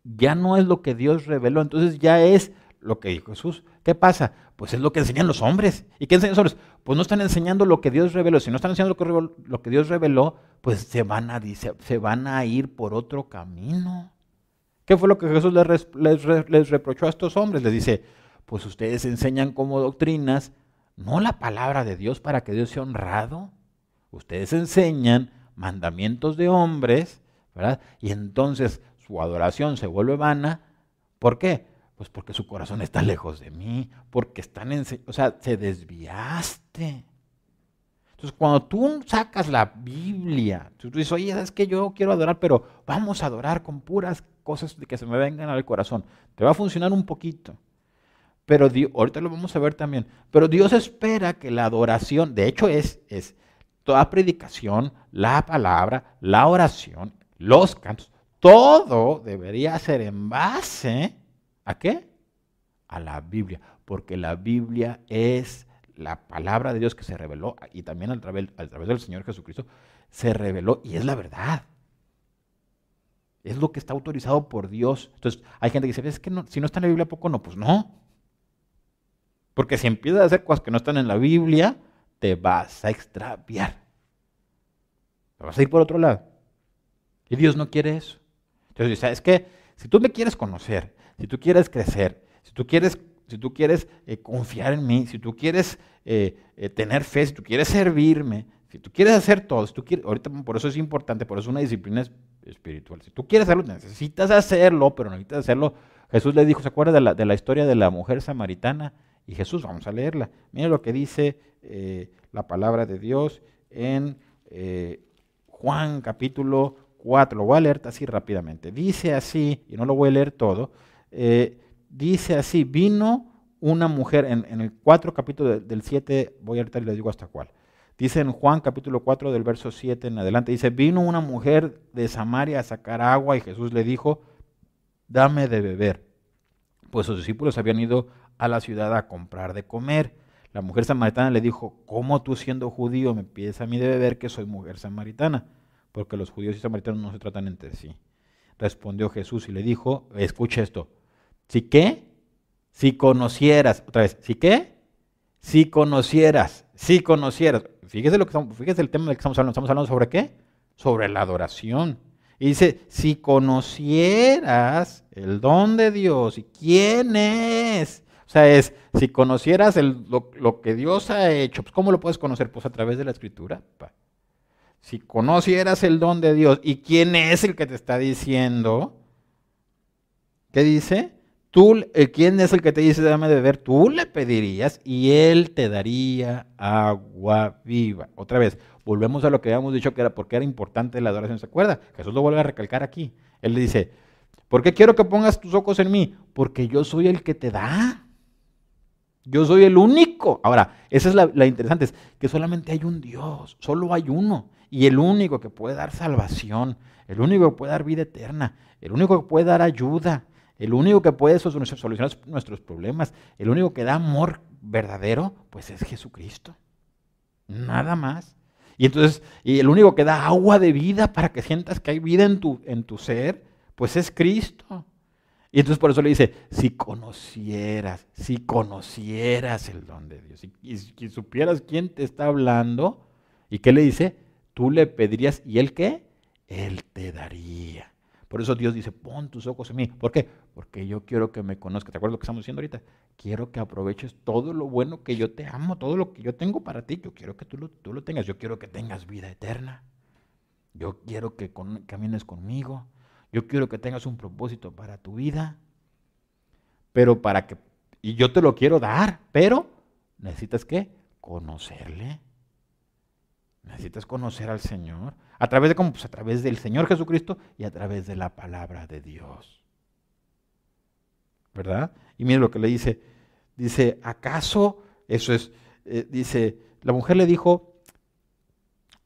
ya no es lo que Dios reveló, entonces ya es lo que dijo Jesús. ¿Qué pasa? Pues es lo que enseñan los hombres. ¿Y qué enseñan los hombres? Pues no están enseñando lo que Dios reveló. Si no están enseñando lo que, Dios reveló, pues se van, a, se van a ir por otro camino. ¿Qué fue lo que Jesús les, les reprochó a estos hombres? Les dice, pues ustedes enseñan como doctrinas, no la palabra de Dios para que Dios sea honrado. Ustedes enseñan mandamientos de hombres, ¿verdad? Y entonces su adoración se vuelve vana. ¿Por qué? Pues porque su corazón está lejos de mí, porque están en... O sea, se desviaste. Entonces, cuando tú sacas la Biblia, tú dices, oye, es que yo quiero adorar, pero vamos a adorar con puras cosas que se me vengan al corazón. Te va a funcionar un poquito. Pero ahorita lo vamos a ver también. Pero Dios espera que la adoración, de hecho es, es toda predicación, la palabra, la oración, los cantos, todo debería ser en base a qué? A la Biblia, porque la Biblia es la palabra de Dios que se reveló y también a través, a través del Señor Jesucristo se reveló y es la verdad. Es lo que está autorizado por Dios. Entonces, hay gente que dice, es que si no está en la Biblia, poco no? Pues no. Porque si empiezas a hacer cosas que no están en la Biblia, te vas a extraviar. Te vas a ir por otro lado. Y Dios no quiere eso. Entonces, ¿sabes qué? Si tú me quieres conocer, si tú quieres crecer, si tú quieres, si tú quieres eh, confiar en mí, si tú quieres eh, eh, tener fe, si tú quieres servirme, si tú quieres hacer todo, si tú quieres, ahorita por eso es importante, por eso es una disciplina espiritual. Si tú quieres hacerlo, necesitas hacerlo, pero necesitas hacerlo. Jesús le dijo, ¿se acuerda de la, de la historia de la mujer samaritana? Y Jesús, vamos a leerla. Mira lo que dice la palabra de Dios en Juan capítulo 4, lo voy a leer así rápidamente. Dice así, y no lo voy a leer todo, eh, dice así, vino una mujer, en, el 4 capítulo del 7, voy a ahorita les digo hasta cuál. Dice en Juan capítulo 4 del verso 7 en adelante, dice, vino una mujer de Samaria a sacar agua y Jesús le dijo, dame de beber. Pues sus discípulos habían ido a la ciudad a comprar de comer. La mujer samaritana le dijo, ¿cómo tú siendo judío me pides a mí de beber que soy mujer samaritana? Porque los judíos y samaritanos no se tratan entre sí. Respondió Jesús y le dijo, escucha esto, ¿si qué? Si conocieras, otra vez, ¿si qué? Si conocieras, si conocieras. Fíjese, lo que fíjese el tema del que estamos hablando. ¿Estamos hablando sobre qué? Sobre la adoración. Y dice, si conocieras el don de Dios y quién es. O sea, es, si conocieras lo, que Dios ha hecho, pues ¿cómo lo puedes conocer? Pues a través de la escritura. Si conocieras el don de Dios y quién es el que te está diciendo, ¿qué dice? Tú, eh, ¿Quién es el que te dice dame de beber? Tú le pedirías y él te daría agua viva. Otra vez, volvemos a lo que habíamos dicho que era porque era importante la adoración. ¿Se acuerda? Jesús lo vuelve a recalcar aquí. Él le dice, ¿por qué quiero que pongas tus ojos en mí? Porque yo soy el que te da. Yo soy el único. Ahora, esa es la, interesante, es que solamente hay un Dios, solo hay uno. Y el único que puede dar salvación, el único que puede dar vida eterna, el único que puede dar ayuda, el único que puede solucionar nuestros problemas, el único que da amor verdadero, pues es Jesucristo. Nada más. Y entonces, y el único que da agua de vida para que sientas que hay vida en tu, en tu ser, pues es Cristo. Y entonces por eso le dice, si conocieras, si conocieras el don de Dios, y, supieras quién te está hablando, ¿y qué le dice? Tú le pedirías, ¿y él qué? Él te daría. Por eso Dios dice, pon tus ojos en mí. ¿Por qué? Porque yo quiero que me conozcas. ¿Te acuerdas lo que estamos diciendo ahorita? Quiero que aproveches todo lo bueno que yo te amo, todo lo que yo tengo para ti. Yo quiero que tú lo, tú lo tengas. Yo quiero que tengas vida eterna. Yo quiero que camines conmigo. Yo quiero que tengas un propósito para tu vida. Pero para que, y yo te lo quiero dar, pero necesitas que conocerle. Necesitas conocer al Señor. ¿A través de cómo? Pues a través del Señor Jesucristo y a través de la palabra de Dios. ¿Verdad? Y mire lo que le dice. Dice, ¿acaso? Eso es, eh, dice, la mujer le dijo,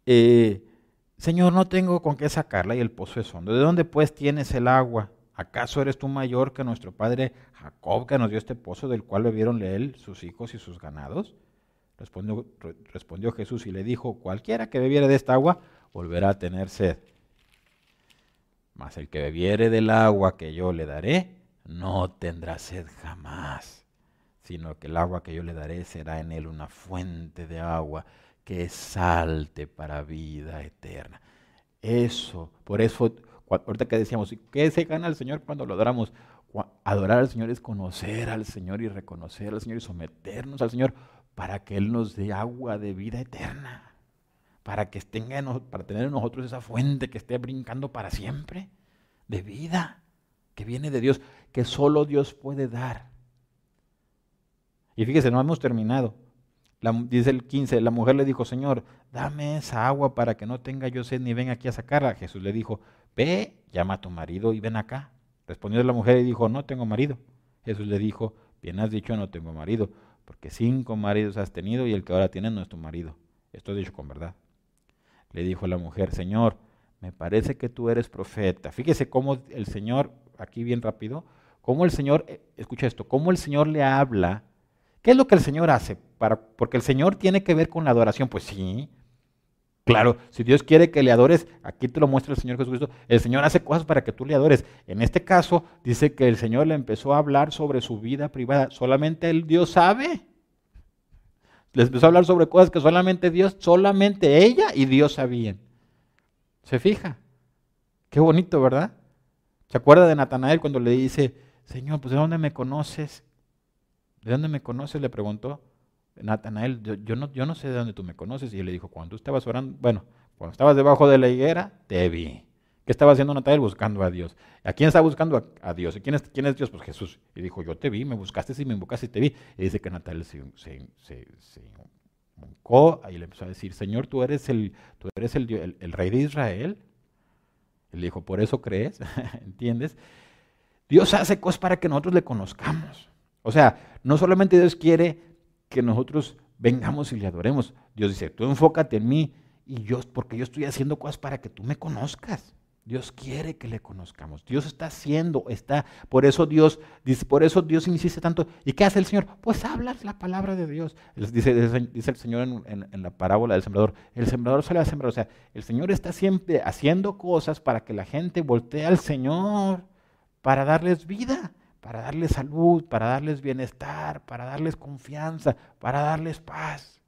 eh, Señor, no tengo con qué sacarla y el pozo es hondo. ¿De dónde pues tienes el agua? ¿Acaso eres tú mayor que nuestro padre Jacob que nos dio este pozo del cual bebieron él, sus hijos y sus ganados? Respondió, respondió Jesús y le dijo, cualquiera que bebiere de esta agua volverá a tener sed. Mas el que bebiere del agua que yo le daré, no tendrá sed jamás, sino que el agua que yo le daré será en él una fuente de agua que salte para vida eterna. Eso, por eso, ahorita que decíamos, ¿qué se gana el Señor cuando lo adoramos? Adorar al Señor es conocer al Señor y reconocer al Señor y someternos al Señor para que Él nos dé agua de vida eterna, para que tenga, para tener en nosotros esa fuente que esté brincando para siempre de vida, que viene de Dios, que solo Dios puede dar. Y fíjese, no hemos terminado. Dice el 15, la mujer le dijo, Señor, dame esa agua para que no tenga yo sed ni venga aquí a sacarla. Jesús le dijo, ve, llama a tu marido y ven acá. Respondió la mujer y dijo, no tengo marido. Jesús le dijo, bien has dicho, no tengo marido porque cinco maridos has tenido y el que ahora tienes no es tu marido. Esto es dicho con verdad. Le dijo la mujer, Señor, me parece que tú eres profeta. Fíjese cómo el Señor, aquí bien rápido, cómo el Señor, eh, escucha esto, cómo el Señor le habla. ¿Qué es lo que el Señor hace? Para, porque el Señor tiene que ver con la adoración. Pues sí, Claro, si Dios quiere que le adores, aquí te lo muestra el Señor Jesucristo, el Señor hace cosas para que tú le adores. En este caso, dice que el Señor le empezó a hablar sobre su vida privada. Solamente el Dios sabe. Les empezó a hablar sobre cosas que solamente Dios, solamente ella y Dios sabían. ¿Se fija? Qué bonito, ¿verdad? ¿Se acuerda de Natanael cuando le dice, Señor, pues ¿de dónde me conoces? ¿De dónde me conoces? Le preguntó. Natanael, yo, no, yo no sé de dónde tú me conoces. Y él le dijo, cuando estabas orando, bueno, cuando estabas debajo de la higuera, te vi. ¿Qué estaba haciendo Natanael? Buscando a Dios. ¿A quién está buscando? A, Dios. ¿Y quién es, quién es, Dios? Pues Jesús. Y dijo, yo te vi, me buscaste y me invocaste y te vi. Y dice que Natanael se, se y le empezó a decir, Señor, tú eres el, tú eres el, el, rey de Israel. Él dijo, ¿por eso crees? ¿Entiendes? Dios hace cosas para que nosotros le conozcamos. O sea, no solamente Dios quiere que nosotros vengamos y le adoremos. Dios dice, tú enfócate en mí y yo, porque yo estoy haciendo cosas para que tú me conozcas. Dios quiere que le conozcamos. Dios está haciendo, está, por eso Dios, dice, por eso Dios insiste tanto. ¿Y qué hace el Señor? Pues hablas la palabra de Dios. Dice, dice el Señor en, la parábola del sembrador. El sembrador sale a sembrar. O sea, el Señor está siempre haciendo cosas para que la gente voltee al Señor, para darles vida, para darles salud, para darles bienestar, para darles confianza, para darles paz.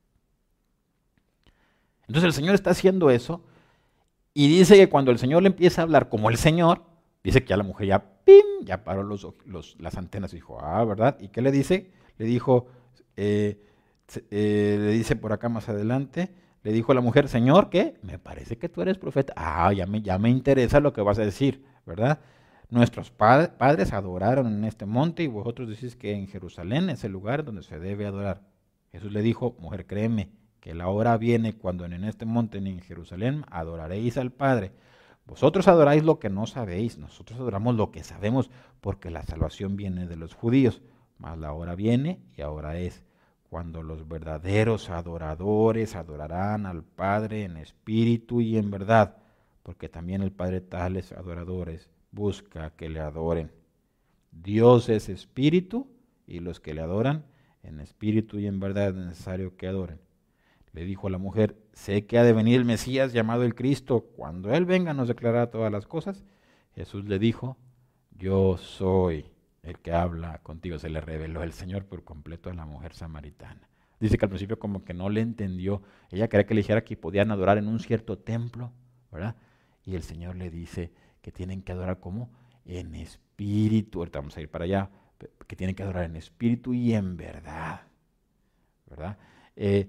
Entonces el Señor está haciendo eso y dice que cuando el Señor le empieza a hablar como el Señor, dice que ya la mujer ya, ¡pim! ya paró los, las antenas y dijo, ah, ¿verdad? ¿Y qué le dice? Le dijo, eh, eh, le dice por acá más adelante, le dijo a la mujer, Señor, ¿qué? Me parece que tú eres profeta. Ah, ya me, ya me interesa lo que vas a decir, ¿verdad? Nuestros padres adoraron en este monte y vosotros decís que en Jerusalén es el lugar donde se debe adorar. Jesús le dijo, mujer, créeme, que la hora viene cuando en este monte ni en Jerusalén adoraréis al Padre. Vosotros adoráis lo que no sabéis, nosotros adoramos lo que sabemos, porque la salvación viene de los judíos. Mas la hora viene y ahora es cuando los verdaderos adoradores adorarán al Padre en espíritu y en verdad, porque también el Padre tales adoradores busca que le adoren. Dios es espíritu y los que le adoran en espíritu y en verdad es necesario que adoren. Le dijo a la mujer, sé que ha de venir el Mesías llamado el Cristo. Cuando Él venga nos declarará todas las cosas. Jesús le dijo, yo soy el que habla contigo. Se le reveló el Señor por completo a la mujer samaritana. Dice que al principio como que no le entendió. Ella quería que le dijera que podían adorar en un cierto templo, ¿verdad? Y el Señor le dice que tienen que adorar como en espíritu. Ahorita vamos a ir para allá. Que tienen que adorar en espíritu y en verdad, ¿verdad? Eh,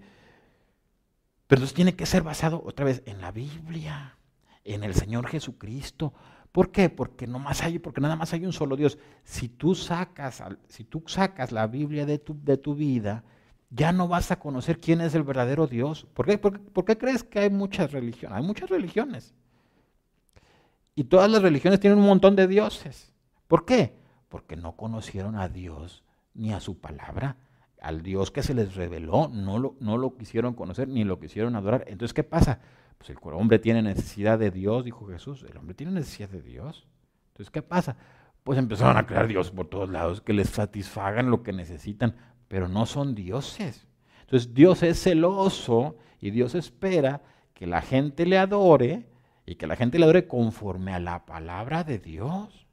pero entonces tiene que ser basado otra vez en la Biblia, en el Señor Jesucristo. ¿Por qué? Porque, no más hay, porque nada más hay un solo Dios. Si tú sacas, si tú sacas la Biblia de tu, de tu vida, ya no vas a conocer quién es el verdadero Dios. ¿Por qué? ¿Por qué crees que hay muchas religiones? Hay muchas religiones. Y todas las religiones tienen un montón de dioses. ¿Por qué? Porque no conocieron a Dios ni a su palabra al Dios que se les reveló, no lo, no lo quisieron conocer ni lo quisieron adorar. Entonces, ¿qué pasa? Pues el hombre tiene necesidad de Dios, dijo Jesús. El hombre tiene necesidad de Dios. Entonces, ¿qué pasa? Pues empezaron a crear dioses por todos lados que les satisfagan lo que necesitan, pero no son dioses. Entonces, Dios es celoso y Dios espera que la gente le adore y que la gente le adore conforme a la palabra de Dios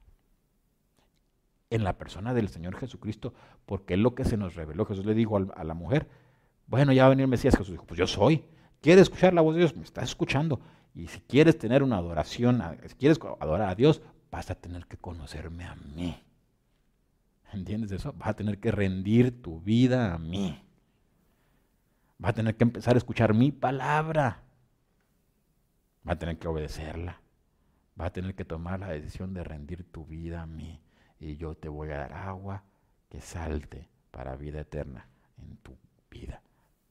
en la persona del Señor Jesucristo, porque es lo que se nos reveló. Jesús le dijo a la mujer, bueno, ya va a venir el Mesías. Jesús dijo, pues yo soy. ¿Quieres escuchar la voz de Dios? Me estás escuchando. Y si quieres tener una adoración, si quieres adorar a Dios, vas a tener que conocerme a mí. ¿Entiendes eso? Vas a tener que rendir tu vida a mí. Vas a tener que empezar a escuchar mi palabra. Vas a tener que obedecerla. Vas a tener que tomar la decisión de rendir tu vida a mí y yo te voy a dar agua que salte para vida eterna en tu vida.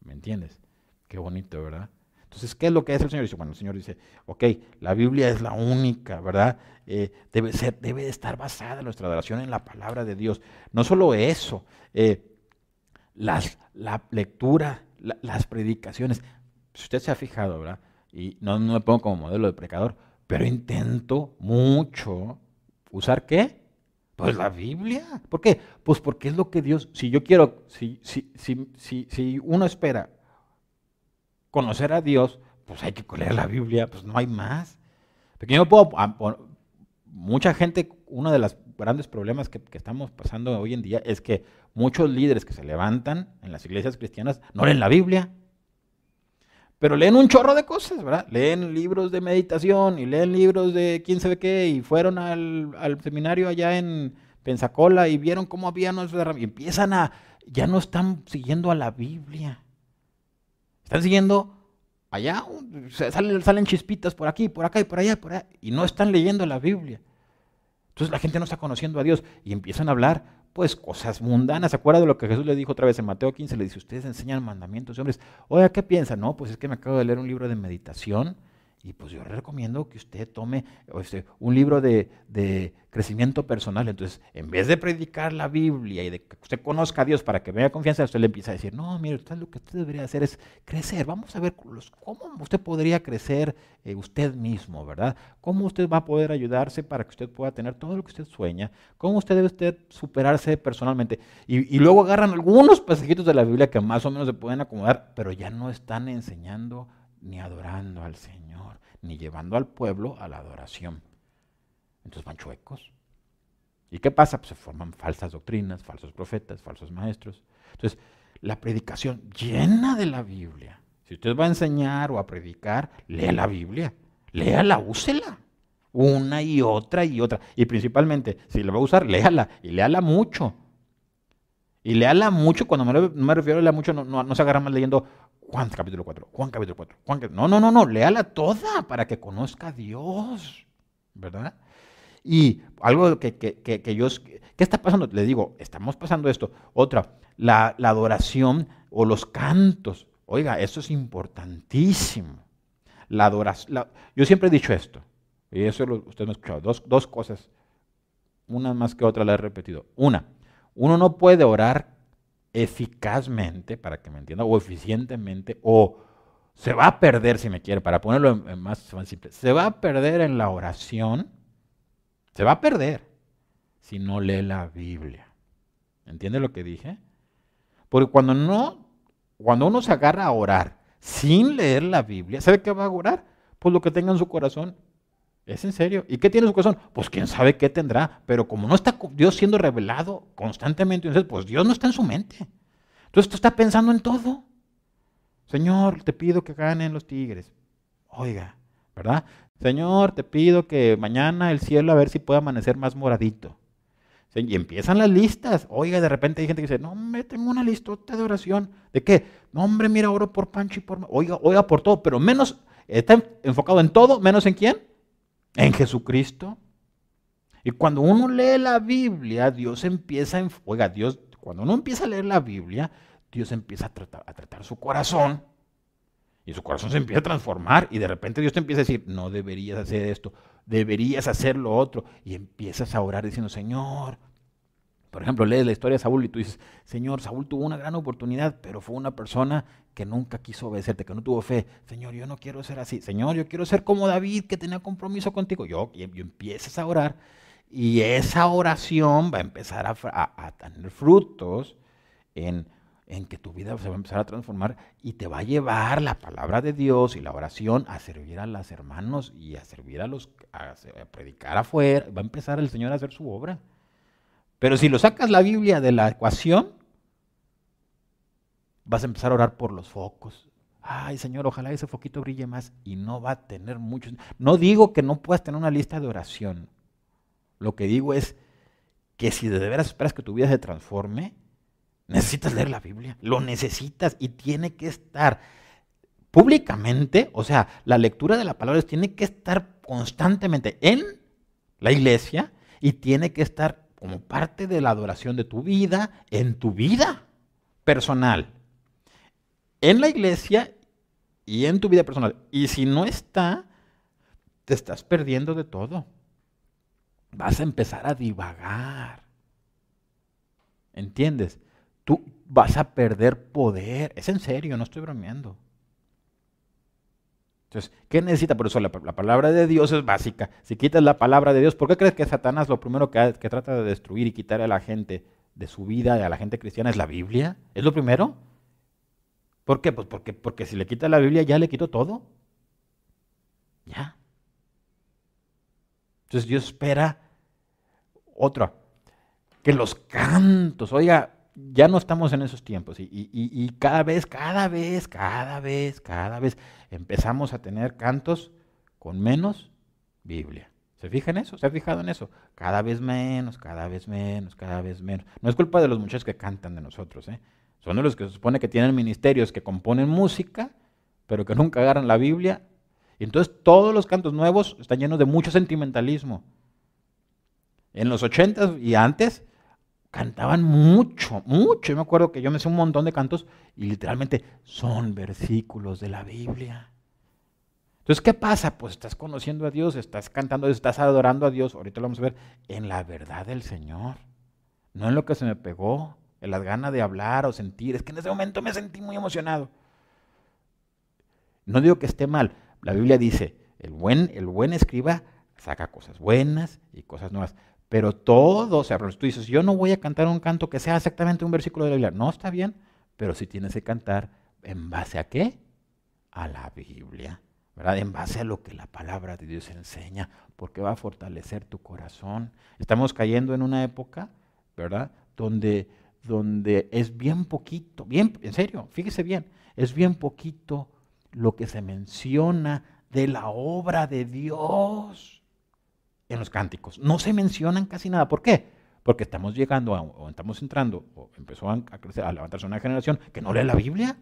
¿Me entiendes? Qué bonito, ¿verdad? Entonces, ¿qué es lo que hace el Señor? Dice, bueno, el Señor dice, ok, la Biblia es la única, ¿verdad? Eh, debe, ser, debe estar basada nuestra adoración en la palabra de Dios. No solo eso, eh, las, la lectura, las predicaciones. Si usted se ha fijado, ¿verdad? Y no, no me pongo como modelo de predicador, pero intento mucho usar qué? Pues la Biblia. ¿Por qué? Pues porque es lo que Dios, si yo quiero, si, si, si, si, uno espera conocer a Dios, pues hay que leer la Biblia, pues no hay más. Porque yo puedo, ah, mucha gente, uno de los grandes problemas que, que, estamos pasando hoy en día es que muchos líderes que se levantan en las iglesias cristianas no leen la Biblia. Pero leen un chorro de cosas, ¿verdad? Leen libros de meditación y leen libros de quién sabe qué y fueron al, seminario allá en Pensacola y vieron cómo había nuestras y empiezan a, ya no están siguiendo a la Biblia. Están siguiendo allá, salen, salen chispitas por aquí, por acá y por allá, por allá, y no están leyendo la Biblia. Entonces la gente no está conociendo a Dios y empiezan a hablar pues cosas mundanas. ¿Se acuerda de lo que Jesús le dijo otra vez en Mateo 15? Le dice, ustedes enseñan mandamientos de hombres. Oiga, ¿qué piensan? No, pues es que me acabo de leer un libro de meditación Y pues yo le recomiendo que usted tome este, un libro de, crecimiento personal. Entonces, en vez de predicar la Biblia y de que usted conozca a Dios para que me confianza, usted le empieza a decir, no, mire, usted lo que usted debería hacer es crecer. Vamos a ver cómo usted podría crecer eh, usted mismo, ¿verdad? Cómo usted va a poder ayudarse para que usted pueda tener todo lo que usted sueña. Cómo usted debe usted superarse personalmente. Y, y luego agarran algunos pasajitos de la Biblia que más o menos se pueden acomodar, pero ya no están enseñando ni adorando al Señor, ni llevando al pueblo a la adoración. Entonces van chuecos. ¿Y qué pasa? Pues se forman falsas doctrinas, falsos profetas, falsos maestros. Entonces, la predicación llena de la Biblia. Si usted va a enseñar o a predicar, lea la Biblia. Léala, úsela. Una y otra y otra. Y principalmente, si la va a usar, léala. Y léala mucho. Y léala mucho, cuando me, refiero a leer mucho, no, no, no se agarra más leyendo Juan capítulo 4, Juan capítulo 4, Juan No, no, no, no, léala toda para que conozca a Dios, ¿verdad? Y algo que, que, que, que yo, ¿qué está pasando? Le digo, estamos pasando esto. Otra, la, la adoración o los cantos. Oiga, eso es importantísimo. La adoración, yo siempre he dicho esto, y eso lo, usted me ha escuchado, dos, dos cosas, una más que otra la he repetido. Una, uno no puede orar eficazmente, para que me entienda, o eficientemente, o se va a perder, si me quiere, para ponerlo en, más, simple, se va a perder en la oración, se va a perder si no lee la Biblia. ¿Entiende lo que dije? Porque cuando no, cuando uno se agarra a orar sin leer la Biblia, ¿sabe qué va a orar? Pues lo que tenga en su corazón ¿Es en serio? ¿Y qué tiene su corazón? Pues quién sabe qué tendrá. Pero como no está Dios siendo revelado constantemente, pues Dios no está en su mente. Entonces tú estás pensando en todo. Señor, te pido que ganen los tigres. Oiga, ¿verdad? Señor, te pido que mañana el cielo a ver si puede amanecer más moradito. Y empiezan las listas. Oiga, de repente hay gente que dice, no, me tengo una listota de oración. ¿De qué? No, hombre, mira, oro por Pancho y por... Oiga, oiga por todo, pero menos, está enfocado en todo, menos en quién? En Jesucristo. Y cuando uno lee la Biblia, Dios empieza, a, oiga, Dios, cuando uno empieza a leer la Biblia, Dios empieza a tratar, a tratar su corazón. Y su corazón se empieza a transformar y de repente Dios te empieza a decir, no deberías hacer esto, deberías hacer lo otro. Y empiezas a orar diciendo, Señor, por ejemplo, lees la historia de Saúl y tú dices, Señor, Saúl tuvo una gran oportunidad, pero fue una persona que nunca quiso obedecerte, que no tuvo fe. Señor, yo no quiero ser así. Señor, yo quiero ser como David, que tenía compromiso contigo. Yo, y, empiezas a orar y esa oración va a empezar a, tener frutos en, en, que tu vida se va a empezar a transformar y te va a llevar la palabra de Dios y la oración a servir a los hermanos y a servir a los, a predicar afuera. Va a empezar el Señor a hacer su obra. Pero si lo sacas la Biblia de la ecuación, vas a empezar a orar por los focos. Ay, Señor, ojalá ese foquito brille más y no va a tener muchos. No digo que no puedas tener una lista de oración. Lo que digo es que si de veras esperas que tu vida se transforme, necesitas leer la Biblia. Lo necesitas y tiene que estar públicamente, o sea, la lectura de la palabra tiene que estar constantemente en la iglesia y tiene que estar como parte de la adoración de tu vida, en tu vida personal, en la iglesia y en tu vida personal. Y si no está, te estás perdiendo de todo. Vas a empezar a divagar. ¿Entiendes? Tú vas a perder poder. Es en serio, no estoy bromeando. Entonces, ¿qué necesita? Por eso la, palabra de Dios es básica. Si quitas la palabra de Dios, ¿por qué crees que Satanás lo primero que, trata de destruir y quitar a la gente de su vida, a la gente cristiana, es la Biblia? ¿Es lo primero? ¿Por qué? Pues porque, porque si le quita la Biblia ya le quitó todo. Ya. Entonces Dios espera otra, que los cantos, oiga, ya no estamos en esos tiempos y, cada vez, cada vez, cada vez, cada vez empezamos a tener cantos con menos Biblia. ¿Se fijan en eso? ¿Se ha fijado en eso? Cada vez menos, cada vez menos, cada vez menos. No es culpa de los muchachos que cantan de nosotros, ¿eh? Son de los que se supone que tienen ministerios que componen música, pero que nunca agarran la Biblia. Y entonces todos los cantos nuevos están llenos de mucho sentimentalismo. En los ochentas y antes cantaban mucho, mucho. Yo me acuerdo que yo me sé un montón de cantos y literalmente son versículos de la Biblia. Entonces, ¿qué pasa? Pues estás conociendo a Dios, estás cantando, estás adorando a Dios, ahorita lo vamos a ver, en la verdad del Señor, no en lo que se me pegó, en las ganas de hablar o sentir. Es que en ese momento me sentí muy emocionado. No digo que esté mal, la Biblia dice, el buen, el buen escriba saca cosas buenas y cosas nuevas, pero todo, o sea, tú dices, yo no voy a cantar un canto que sea exactamente un versículo de la Biblia, no está bien, pero sí tienes que cantar en base a qué? A la Biblia. ¿verdad? En base a lo que la palabra de Dios enseña, porque va a fortalecer tu corazón. Estamos cayendo en una época, ¿verdad? Donde, donde es bien poquito, bien, en serio, fíjese bien, es bien poquito lo que se menciona de la obra de Dios en los cánticos. No se mencionan casi nada. ¿Por qué? Porque estamos llegando o estamos entrando, o empezó a, crecer, a levantarse una generación que no lee la Biblia.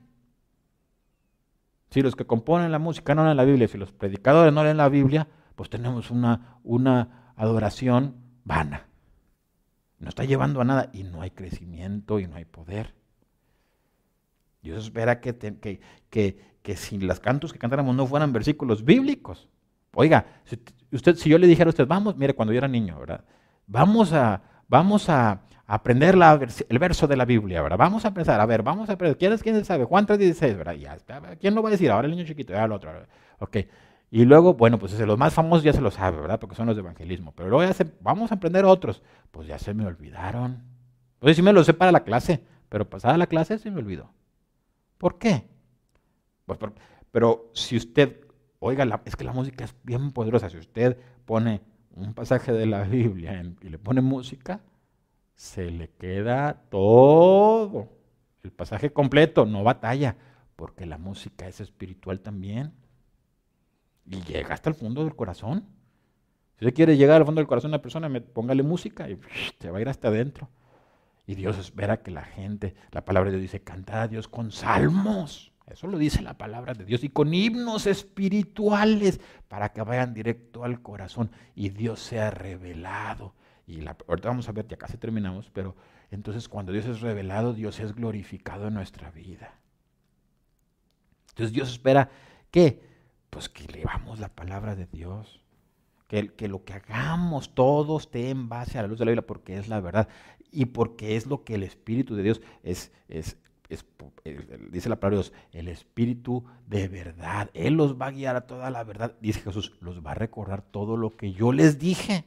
Si los que componen la música no leen la Biblia, si los predicadores no leen la Biblia, pues tenemos una, una adoración vana. No está llevando a nada y no hay crecimiento y no hay poder. Dios espera que, que, que, que si los cantos que cantáramos no fueran versículos bíblicos. Oiga, si, usted, si yo le dijera a usted, vamos, mire, cuando yo era niño, ¿verdad? Vamos a, vamos a, aprender el verso de la Biblia, ¿verdad? Vamos a empezar, a ver, vamos a aprender. ¿Quién, quién sabe? Juan 3.16, ¿verdad? ¿Quién lo va a decir? Ahora el niño chiquito, ya el otro. Ok. Y luego, bueno, pues los más famosos ya se lo sabe, ¿verdad? Porque son los de evangelismo. Pero luego ya se, vamos a aprender otros. Pues ya se me olvidaron. Pues sí me lo sé para la clase, pero pasada la clase se me olvidó. ¿Por qué? Pues pero si usted, oiga, es que la música es bien poderosa. Si usted pone un pasaje de la Biblia y le pone música, se le queda todo. El pasaje completo, no batalla, porque la música es espiritual también. Y llega hasta el fondo del corazón. Si usted quiere llegar al fondo del corazón de una persona, póngale música y se va a ir hasta adentro. Y Dios espera que la gente, la palabra de Dios dice, cantad a Dios con salmos. Eso lo dice la palabra de Dios. Y con himnos espirituales para que vayan directo al corazón y Dios sea revelado. Y ahorita vamos a ver, ya casi terminamos, pero entonces cuando Dios es revelado, Dios es glorificado en nuestra vida. Entonces Dios espera que, pues que leamos la palabra de Dios, que, lo que hagamos todo esté en base a la luz de la Biblia, porque es la verdad y porque es lo que el Espíritu de Dios es, dice la palabra Dios, el Espíritu de verdad. Él los va a guiar a toda la verdad. Dice Jesús, los va a recordar todo lo que yo les dije.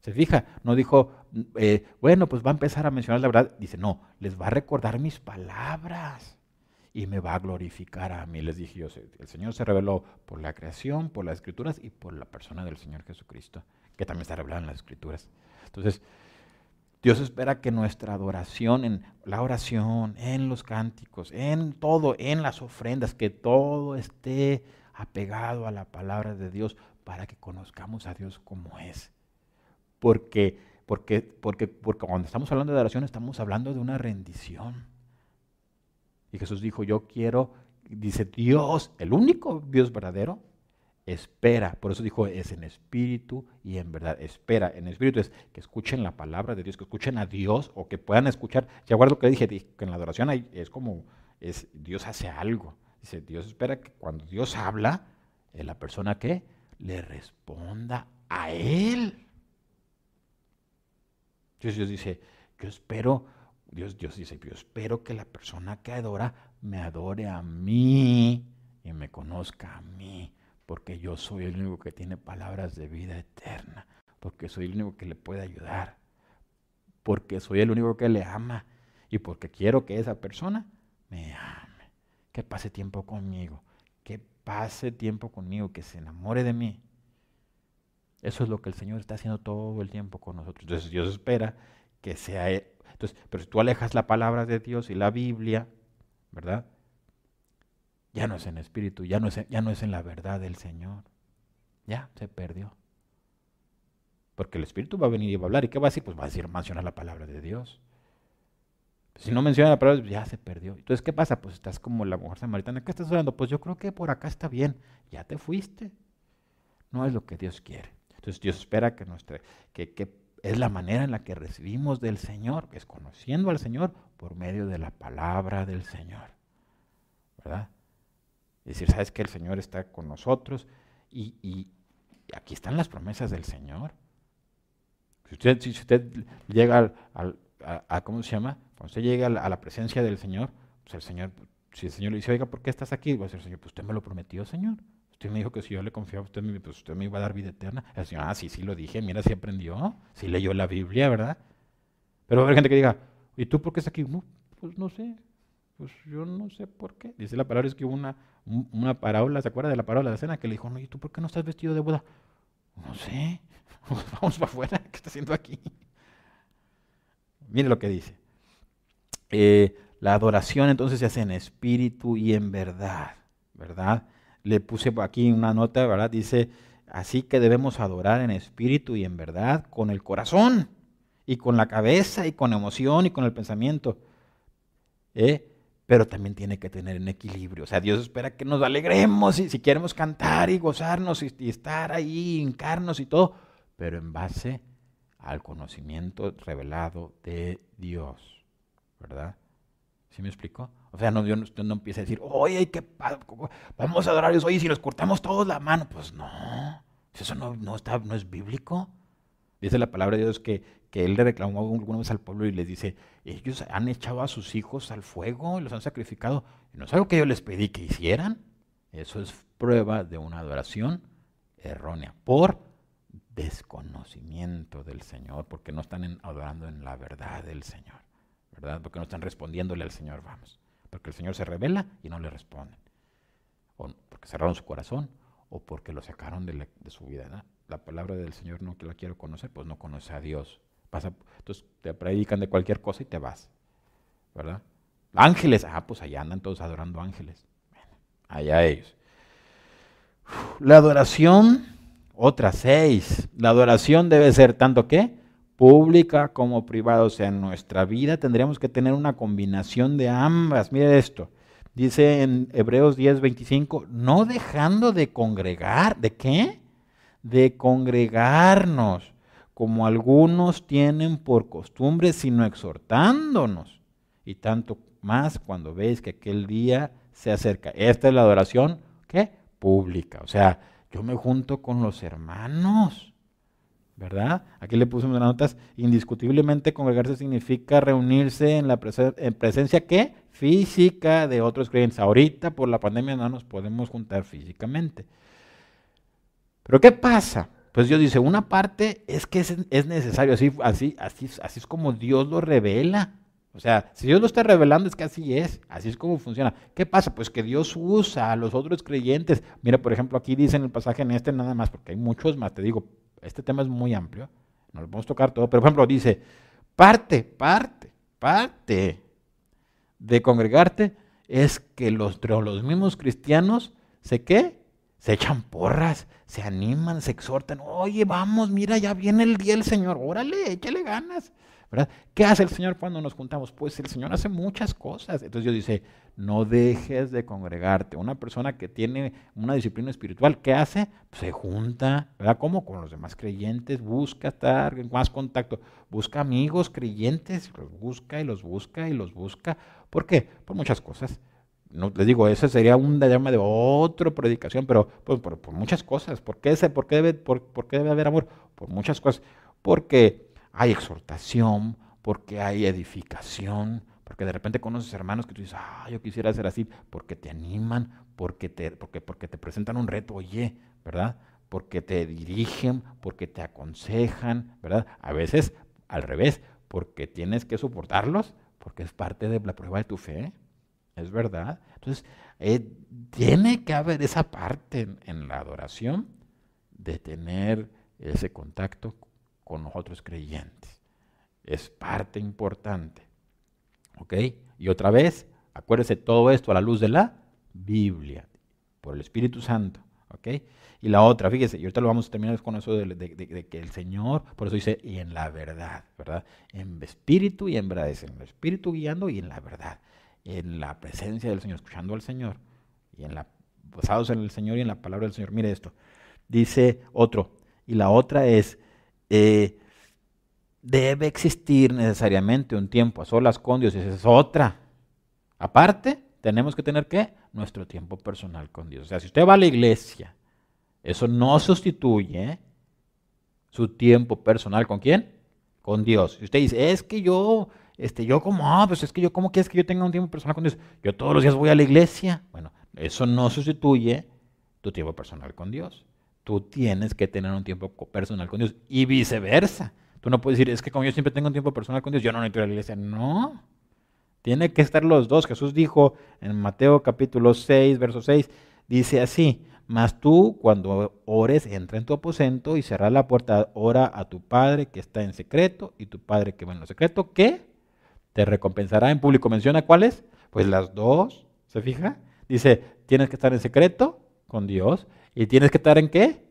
¿Se fija? No dijo, eh, bueno, pues va a empezar a mencionar la verdad. Dice, no, les va a recordar mis palabras y me va a glorificar a mí. Les dije yo, el Señor se reveló por la creación, por las escrituras y por la persona del Señor Jesucristo, que también está revelado en las escrituras. Entonces, Dios espera que nuestra adoración, en la oración, en los cánticos, en todo, en las ofrendas, que todo esté apegado a la palabra de Dios para que conozcamos a Dios como es porque, porque, porque, porque cuando estamos hablando de adoración estamos hablando de una rendición. Y Jesús dijo, yo quiero, dice Dios, el único Dios verdadero, espera. Por eso dijo, es en espíritu y en verdad. Espera, en espíritu es que escuchen la palabra de Dios, que escuchen a Dios o que puedan escuchar. Ya guardo lo que dije, que en la adoración es como, es, Dios hace algo. Dice, Dios espera que cuando Dios habla, la persona que le responda a Él. Dios, Dios dice, yo espero, Dios, Dios dice, yo espero que la persona que adora me adore a mí y me conozca a mí, porque yo soy el único que tiene palabras de vida eterna, porque soy el único que le puede ayudar, porque soy el único que le ama y porque quiero que esa persona me ame, que pase tiempo conmigo, que pase tiempo conmigo, que se enamore de mí. Eso es lo que el Señor está haciendo todo el tiempo con nosotros. Entonces Dios espera que sea Él. Entonces, pero si tú alejas la palabra de Dios y la Biblia, ¿verdad? Ya no es en espíritu, ya no es, ya no es en la verdad del Señor. Ya se perdió. Porque el Espíritu va a venir y va a hablar. ¿Y qué va a decir? Pues va a decir, mencionar la palabra de Dios. Si no menciona la palabra, ya se perdió. Entonces, ¿qué pasa? Pues estás como la mujer samaritana. ¿Qué estás hablando? Pues yo creo que por acá está bien. Ya te fuiste. No es lo que Dios quiere. Entonces Dios espera que, nuestra, que, que es la manera en la que recibimos del Señor, que es conociendo al Señor por medio de la palabra del Señor. ¿Verdad? Decir, ¿sabes que El Señor está con nosotros y, aquí están las promesas del Señor. Si usted, si usted llega al, a, ¿cómo se llama? Cuando usted llega a la, presencia del Señor, pues el Señor, si el Señor le dice, oiga, ¿por qué estás aquí? Va a decir, Señor, pues usted me lo prometió, Señor. Usted me dijo que si yo le confiaba, usted me, pues usted me iba a dar vida eterna. El Señor, ah, sí, sí lo dije, mira, sí aprendió, sí leyó la Biblia, ¿verdad? Pero a haber gente que diga, ¿y tú por qué estás aquí? No, pues no sé, pues yo no sé por qué. Dice la palabra, es que hubo una, una parábola, ¿se acuerda de la parábola de la cena? Que le dijo, no, ¿y tú por qué no estás vestido de boda? No sé, vamos para afuera, ¿qué está haciendo aquí? Mire lo que dice. Eh, la adoración entonces se hace en espíritu y en verdad, ¿verdad? Le puse aquí una nota, ¿verdad? Dice, así que debemos adorar en espíritu y en verdad con el corazón y con la cabeza y con emoción y con el pensamiento. ¿Eh? Pero también tiene que tener un equilibrio. O sea, Dios espera que nos alegremos y si queremos cantar y gozarnos y, estar ahí, hincarnos y todo, pero en base al conocimiento revelado de Dios. ¿Verdad? ¿Sí me explico? O sea, no, no, no empieza a decir, oye, ¿qué vamos a adorar a Dios, oye, si nos cortamos todos la mano. Pues no, eso no, no, está, no es bíblico. Dice la palabra de Dios que, que Él le reclamó alguna vez al pueblo y les dice, ellos han echado a sus hijos al fuego y los han sacrificado. No es algo que yo les pedí que hicieran. Eso es prueba de una adoración errónea. Por desconocimiento del Señor, porque no están adorando en la verdad del Señor, ¿verdad? Porque no están respondiéndole al Señor, vamos. Porque el Señor se revela y no le responden. O porque cerraron su corazón o porque lo sacaron de, su vida. La palabra del Señor no que la quiero conocer, pues no conoce a Dios. Entonces te predican de cualquier cosa y te vas, ¿verdad? Ángeles, ah, pues allá andan todos adorando ángeles. allá ellos. La adoración otra seis. La adoración debe ser tanto que pública como privada. O sea, en nuestra vida tendríamos que tener una combinación de ambas. Mire esto. Dice en Hebreos 10, 25, no dejando de congregar. ¿De qué? De congregarnos, como algunos tienen por costumbre, sino exhortándonos. Y tanto más cuando veis que aquel día se acerca. Esta es la adoración, ¿qué? Pública. O sea, yo me junto con los hermanos. ¿Verdad? Aquí le pusimos las notas. Indiscutiblemente congregarse significa reunirse en la en presencia ¿qué? física de otros creyentes. Ahorita por la pandemia no nos podemos juntar físicamente. Pero ¿qué pasa? Pues Dios dice, una parte es que es, es necesario, así, así, así, así es como Dios lo revela. O sea, si Dios lo está revelando es que así es, así es como funciona. ¿Qué pasa? Pues que Dios usa a los otros creyentes. Mira, por ejemplo, aquí dice en el pasaje en este nada más, porque hay muchos más, te digo, este tema es muy amplio, no lo podemos tocar todo, pero por ejemplo dice, parte, parte, parte de congregarte es que los, los mismos cristianos se qué? Se echan porras, se animan, se exhortan. Oye, vamos, mira, ya viene el día del Señor. Órale, échale ganas. ¿Qué hace el Señor cuando nos juntamos? Pues el Señor hace muchas cosas. Entonces Dios dice, no dejes de congregarte. Una persona que tiene una disciplina espiritual, ¿qué hace? Pues se junta, ¿verdad? Como con los demás creyentes, busca estar en más contacto, busca amigos creyentes, los busca y los busca y los busca. ¿Por qué? Por muchas cosas. No, les digo, eso sería un llama de otra predicación, pero pues, por, muchas cosas. ¿Por qué, ese, por, qué debe, por, ¿Por qué debe haber amor? Por muchas cosas. Porque hay exhortación, porque hay edificación, porque de repente conoces hermanos que tú dices, ah, yo quisiera ser así, porque te animan, porque te, porque, porque te presentan un reto, oye, ¿verdad? Porque te dirigen, porque te aconsejan, ¿verdad? A veces al revés, porque tienes que soportarlos, porque es parte de la prueba de tu fe, es verdad. Entonces, eh, tiene que haber esa parte en la adoración de tener ese contacto con los otros creyentes. Es parte importante. ¿Ok? Y otra vez, acuérdese todo esto a la luz de la Biblia, por el Espíritu Santo. ¿Ok? Y la otra, fíjese, y ahorita lo vamos a terminar con eso de, que el Señor, por eso dice, y en la verdad, ¿verdad? En espíritu y en verdad, es en el espíritu guiando y en la verdad, en la presencia del Señor, escuchando al Señor, y en la, basados en el Señor y en la palabra del Señor. Mire esto, dice otro, y la otra es eh, debe existir necesariamente un tiempo a solas con Dios. Esa es otra. Aparte, tenemos que tener qué? Nuestro tiempo personal con Dios. O sea, si usted va a la iglesia, eso no sustituye su tiempo personal con quién? Con Dios. Si usted dice, es que yo, este, yo como, ah, pues es que yo, ¿cómo quieres que yo tenga un tiempo personal con Dios? Yo todos los días voy a la iglesia. Bueno, eso no sustituye tu tiempo personal con Dios. Tú tienes que tener un tiempo personal con Dios y viceversa. Tú no puedes decir, es que como yo siempre tengo un tiempo personal con Dios, yo no necesito ir a la iglesia. No. Tiene que estar los dos. Jesús dijo en Mateo capítulo 6, verso 6, dice así, mas tú cuando ores, entra en tu aposento y cerra la puerta, ora a tu Padre que está en secreto y tu Padre que va en lo secreto, ¿qué? Te recompensará en público. ¿Menciona cuáles? Pues las dos, ¿se fija? Dice, tienes que estar en secreto con Dios y tienes que estar en qué?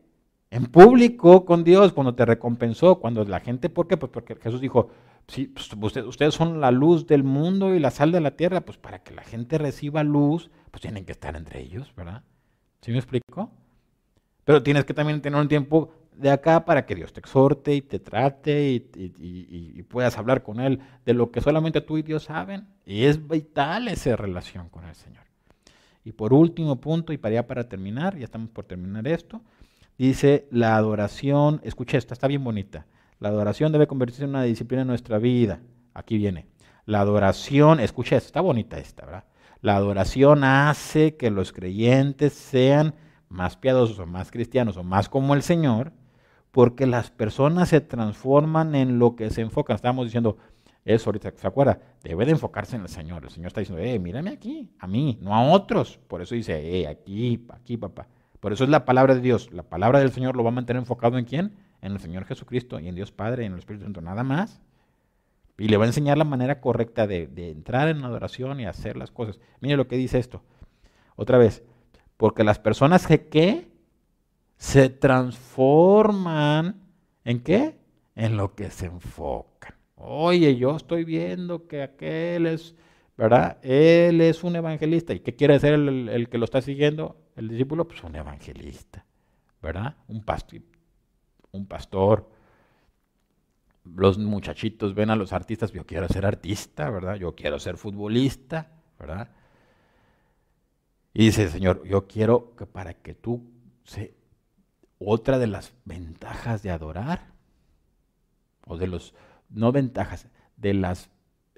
En público con Dios cuando te recompensó, cuando la gente, ¿por qué? Pues porque Jesús dijo, Sí, pues ustedes, son la luz del mundo y la sal de la tierra, pues para que la gente reciba luz, pues tienen que estar entre ellos, ¿verdad? ¿Sí me explico? Pero tienes que también tener un tiempo de acá para que Dios te exhorte y te trate y, puedas hablar con Él de lo que solamente tú y Dios saben. Y es vital esa relación con el Señor. Y por último punto, y para ya para terminar, ya estamos por terminar esto, dice la adoración, escucha esta, está bien bonita. La adoración debe convertirse en una disciplina en nuestra vida. Aquí viene. La adoración, escucha está bonita esta, ¿verdad? La adoración hace que los creyentes sean más piadosos o más cristianos o más como el Señor, porque las personas se transforman en lo que se enfocan. Estábamos diciendo eso ahorita, ¿se acuerda? Debe de enfocarse en el Señor. El Señor está diciendo, eh, mírame aquí, a mí, no a otros. Por eso dice, eh, aquí, aquí, papá. Por eso es la palabra de Dios. La palabra del Señor lo va a mantener enfocado en quién? en el Señor Jesucristo y en Dios Padre y en el Espíritu Santo, nada más. Y le va a enseñar la manera correcta de, entrar en adoración y hacer las cosas. Mire lo que dice esto. Otra vez, porque las personas que ¿qué? Se transforman en qué? En lo que se enfocan. Oye, yo estoy viendo que aquel es, ¿verdad? Él es un evangelista. ¿Y qué quiere ser el, el que lo está siguiendo? El discípulo, pues un evangelista, ¿verdad? Un pastor un pastor. Los muchachitos ven a los artistas, yo quiero ser artista, ¿verdad? Yo quiero ser futbolista, ¿verdad? Y dice, Señor, yo quiero que para que tú, se, otra de las ventajas de adorar, o de los, no ventajas, de las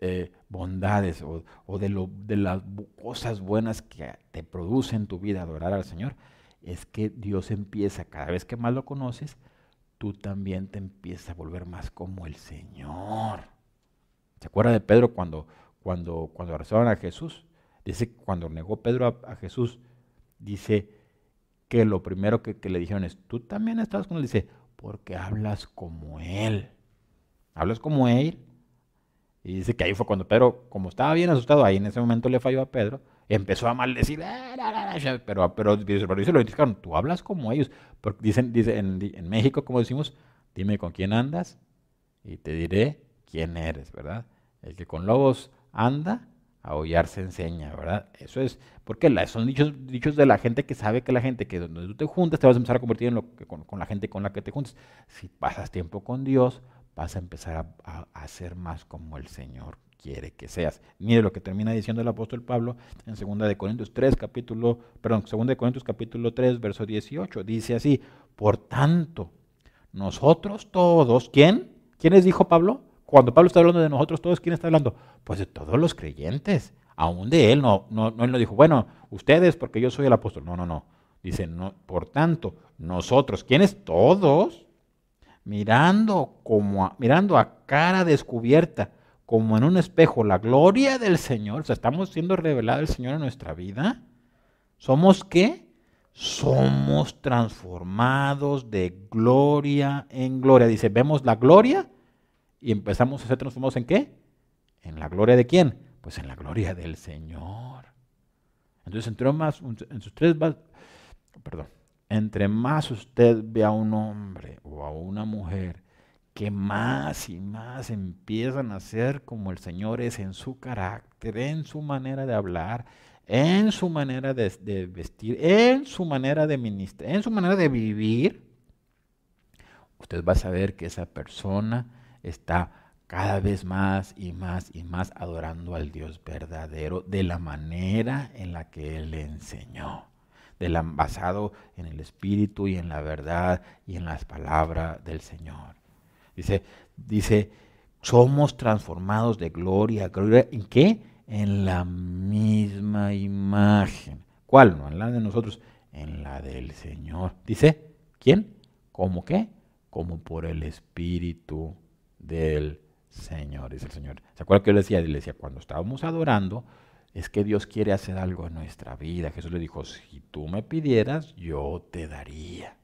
eh, bondades o, o de, lo, de las cosas buenas que te produce en tu vida adorar al Señor, es que Dios empieza, cada vez que más lo conoces, tú también te empiezas a volver más como el Señor. ¿Se acuerda de Pedro cuando, cuando, cuando arrestaron a Jesús? Dice, cuando negó Pedro a, Jesús, dice que lo primero que, le dijeron es, tú también estás con él. Dice, porque hablas como él. Hablas como él. Y dice que ahí fue cuando Pedro, como estaba bien asustado, ahí en ese momento le falló a Pedro, empezó a maldecir, pero, pero, pero dice, lo indicaron, tú hablas como ellos. Porque dicen, dice, en, México, como decimos, dime con quién andas y te diré quién eres, ¿verdad? El que con lobos anda, a hollar se enseña, ¿verdad? Eso es, porque son dichos, de la gente que sabe que la gente que donde tú te juntas te vas a empezar a convertir en lo que, con, la gente con la que te juntas. Si pasas tiempo con Dios, vas a empezar a, a, a ser más como el Señor quiere que seas. Mire lo que termina diciendo el apóstol Pablo en 2 de Corintios 3 capítulo, perdón, 2 de Corintios capítulo 3 verso 18, dice así, por tanto, nosotros todos, ¿quién? ¿Quién les dijo Pablo? Cuando Pablo está hablando de nosotros todos, ¿quién está hablando? Pues de todos los creyentes, aún de él, no, no, no él no dijo, bueno, ustedes porque yo soy el apóstol, no, no, no. Dice, por tanto, nosotros, ¿quiénes? Todos, mirando como mirando a cara descubierta como en un espejo la gloria del Señor, o sea, estamos siendo revelado el Señor en nuestra vida, ¿somos qué? Somos transformados de gloria en gloria. Dice, vemos la gloria y empezamos a ser transformados en qué? ¿En la gloria de quién? Pues en la gloria del Señor. Entonces, entre más, en sus tres, perdón, entre más usted ve a un hombre o a una mujer que más y más empiezan a ser como el Señor es en su carácter, en su manera de hablar, en su manera de, vestir, en su manera de ministrar, en su manera de vivir, usted va a saber que esa persona está cada vez más y más y más adorando al Dios verdadero de la manera en la que Él le enseñó, de la, basado en el Espíritu y en la verdad y en las palabras del Señor. Dice, dice, somos transformados de gloria a gloria. ¿En qué? En la misma imagen. ¿Cuál? No en la de nosotros, en la del Señor. Dice, ¿quién? ¿Cómo qué? Como por el Espíritu del Señor, dice el Señor. ¿Se acuerda que yo le decía? Le decía, cuando estábamos adorando, es que Dios quiere hacer algo en nuestra vida. Jesús le dijo, si tú me pidieras, yo te daría,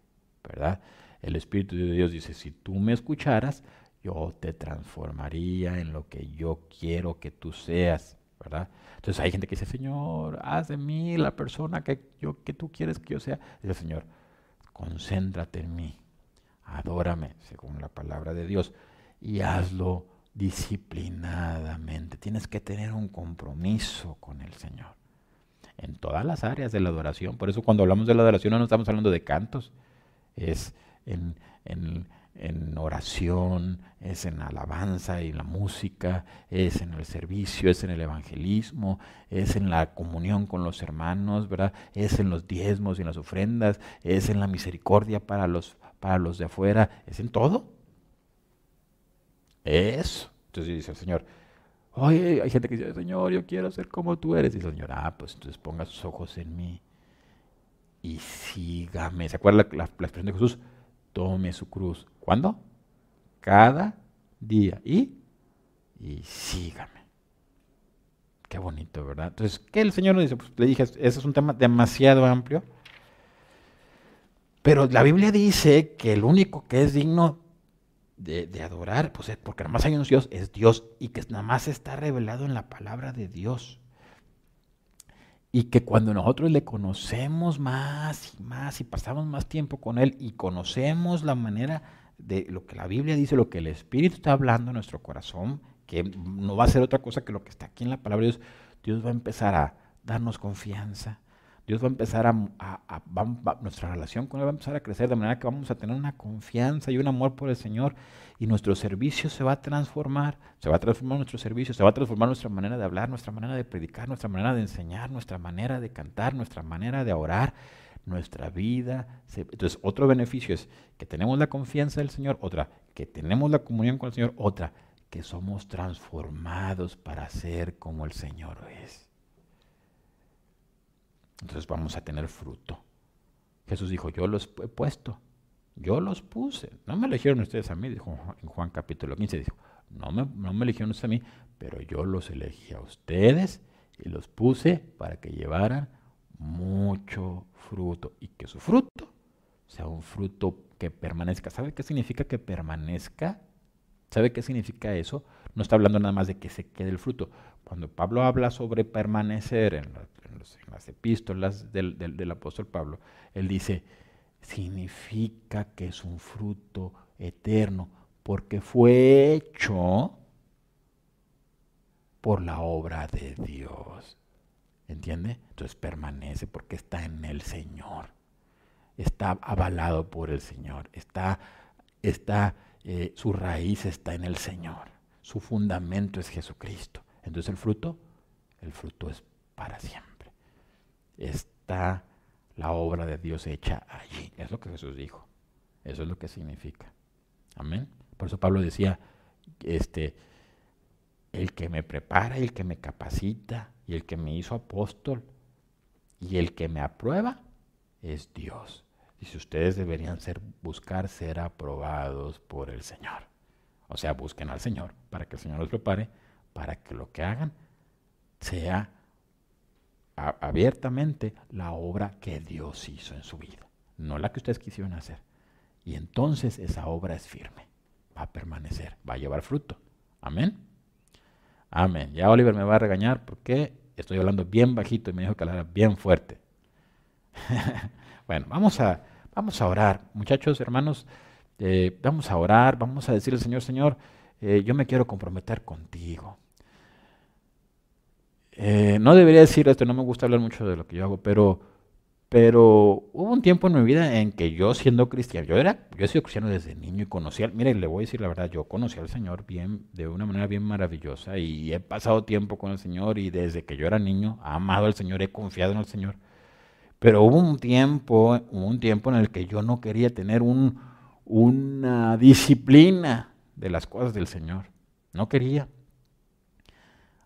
¿verdad? El Espíritu de Dios dice, si tú me escucharas, yo te transformaría en lo que yo quiero que tú seas, ¿verdad? Entonces hay gente que dice, Señor, haz de mí la persona que, yo, que tú quieres que yo sea. Dice Señor, concéntrate en mí, adórame, según la palabra de Dios, y hazlo disciplinadamente. Tienes que tener un compromiso con el Señor en todas las áreas de la adoración. Por eso cuando hablamos de la adoración no estamos hablando de cantos, es en, en, oración, es en alabanza y la música, es en el servicio, es en el evangelismo, es en la comunión con los hermanos, ¿verdad? Es en los diezmos y en las ofrendas, es en la misericordia para los, para los de afuera, es en todo. Eso. Entonces dice el Señor, oye, hay gente que dice, Señor, yo quiero ser como tú eres. Y el Señor, ah, pues entonces ponga sus ojos en mí y sígame. ¿Se acuerda la, expresión de Jesús? Tome su cruz. ¿Cuándo? Cada día. Y, y sígame. Qué bonito, ¿verdad? Entonces, ¿qué el Señor nos dice? Pues le dije, ese es un tema demasiado amplio. Pero la Biblia dice que el único que es digno de, adorar, pues porque nada más hay un Dios, es Dios, y que nada más está revelado en la palabra de Dios. Y que cuando nosotros le conocemos más y más y pasamos más tiempo con Él y conocemos la manera de lo que la Biblia dice, lo que el Espíritu está hablando en nuestro corazón, que no va a ser otra cosa que lo que está aquí en la palabra de Dios, Dios va a empezar a darnos confianza, Dios va a empezar a, nuestra relación con Él va a empezar a crecer de manera que vamos a tener una confianza y un amor por el Señor y nuestro servicio se va a transformar, se va a transformar nuestro servicio, se va a transformar nuestra manera de hablar, nuestra manera de predicar, nuestra manera de enseñar, nuestra manera de cantar, nuestra manera de orar, nuestra vida. entonces, otro beneficio es que tenemos la confianza del Señor, otra, que tenemos la comunión con el Señor, otra, que somos transformados para ser como el Señor es. Entonces vamos a tener fruto. Jesús dijo, yo los he puesto, yo los puse. No me eligieron ustedes a mí, dijo en Juan capítulo 15, dijo, no me, no me eligieron ustedes a mí, pero yo los elegí a ustedes y los puse para que llevaran mucho fruto y que su fruto sea un fruto que permanezca. ¿Sabe qué significa que permanezca? ¿Sabe qué significa eso? No está hablando nada más de que se quede el fruto. Cuando Pablo habla sobre permanecer en, las epístolas del, del, apóstol Pablo, él dice, significa que es un fruto eterno, porque fue hecho por la obra de Dios. ¿Entiende? Entonces permanece porque está en el Señor. Está avalado por el Señor. Está, está, eh, su raíz está en el Señor. Su fundamento es Jesucristo. Entonces el fruto, el fruto es para siempre. Está la obra de Dios hecha allí. Es lo que Jesús dijo. Eso es lo que significa. Amén. Por eso Pablo decía, este, el que me prepara, el que me capacita y el que me hizo apóstol y el que me aprueba es Dios. Dice, ustedes deberían ser, buscar ser aprobados por el Señor. O sea, busquen al Señor para que el Señor los prepare, para que lo que hagan sea abiertamente la obra que Dios hizo en su vida, no la que ustedes quisieron hacer. Y entonces esa obra es firme, va a permanecer, va a llevar fruto. Amén. Amén. Ya Oliver me va a regañar porque estoy hablando bien bajito y me dijo que hablara bien fuerte. bueno, vamos a, vamos a orar. Muchachos, hermanos, eh, vamos a orar, vamos a decirle al Señor, Señor, eh, yo me quiero comprometer contigo. Eh, no debería decir esto, no me gusta hablar mucho de lo que yo hago, pero Pero hubo un tiempo en mi vida en que yo siendo cristiano, yo era, yo he sido cristiano desde niño y conocía, mire, le voy a decir la verdad, yo conocí al Señor bien, de una manera bien maravillosa y he pasado tiempo con el Señor y desde que yo era niño, he amado al Señor, he confiado en el Señor. Pero hubo un tiempo, hubo un tiempo en el que yo no quería tener un, una disciplina de las cosas del Señor. No quería.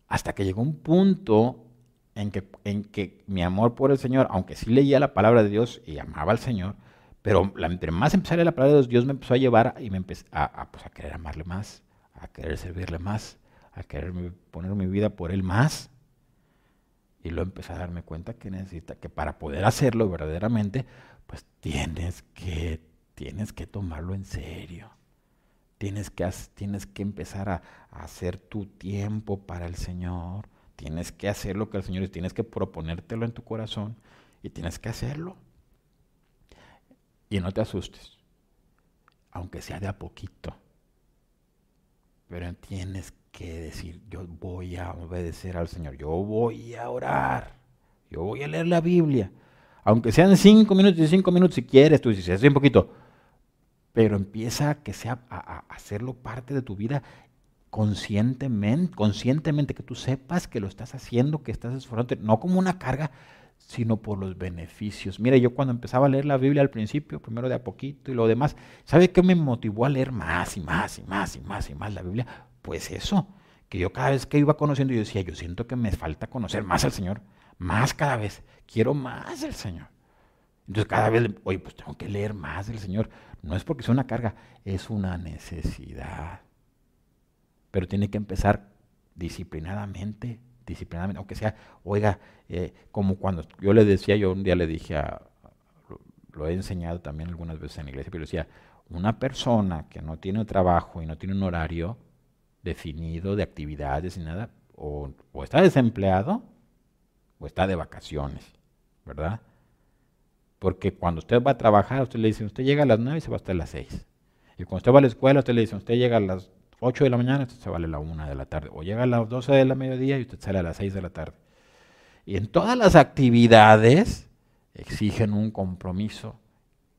Hasta que llegó un punto en que, en que mi amor por el Señor, aunque sí leía la palabra de Dios y amaba al Señor, pero la, entre más empecé a leer la palabra de Dios, Dios me empezó a llevar y me empecé a, pues, a querer amarle más, a querer servirle más, a querer poner mi vida por Él más. Y luego empecé a darme cuenta que necesita, que para poder hacerlo verdaderamente, pues tienes que, tienes que tomarlo en serio. Tienes que, tienes que empezar a, hacer tu tiempo para el Señor Tienes que hacer lo que el Señor dice, tienes que proponértelo en tu corazón y tienes que hacerlo. Y no te asustes, aunque sea de a poquito. Pero tienes que decir, yo voy a obedecer al Señor, yo voy a orar, yo voy a leer la Biblia. Aunque sean cinco minutos y cinco minutos si quieres, tú dices, es un poquito. Pero empieza a que sea a, hacerlo parte de tu vida conscientemente, conscientemente que tú sepas que lo estás haciendo, que estás esforzándote, no como una carga, sino por los beneficios. Mira, yo cuando empezaba a leer la Biblia al principio, primero de a poquito y lo demás, ¿sabe qué me motivó a leer más y más y más y más y más la Biblia? Pues eso, que yo cada vez que iba conociendo, yo decía, yo siento que me falta conocer más al Señor, más cada vez, quiero más del Señor. Entonces cada vez, oye, pues tengo que leer más del Señor. No es porque sea una carga, es una necesidad pero tiene que empezar disciplinadamente, disciplinadamente, aunque sea, oiga, eh, como cuando yo le decía, yo un día le dije a, lo, he enseñado también algunas veces en la iglesia, pero decía, una persona que no tiene trabajo y no tiene un horario definido de actividades y nada, o, o está desempleado o está de vacaciones, ¿verdad? Porque cuando usted va a trabajar, usted le dice, usted llega a las 9 y se va hasta las 6. Y cuando usted va a la escuela, usted le dice, usted llega a las 8 de la mañana, usted se vale a la 1 de la tarde. O llega a las 12 de la mediodía y usted sale a las 6 de la tarde. Y en todas las actividades exigen un compromiso.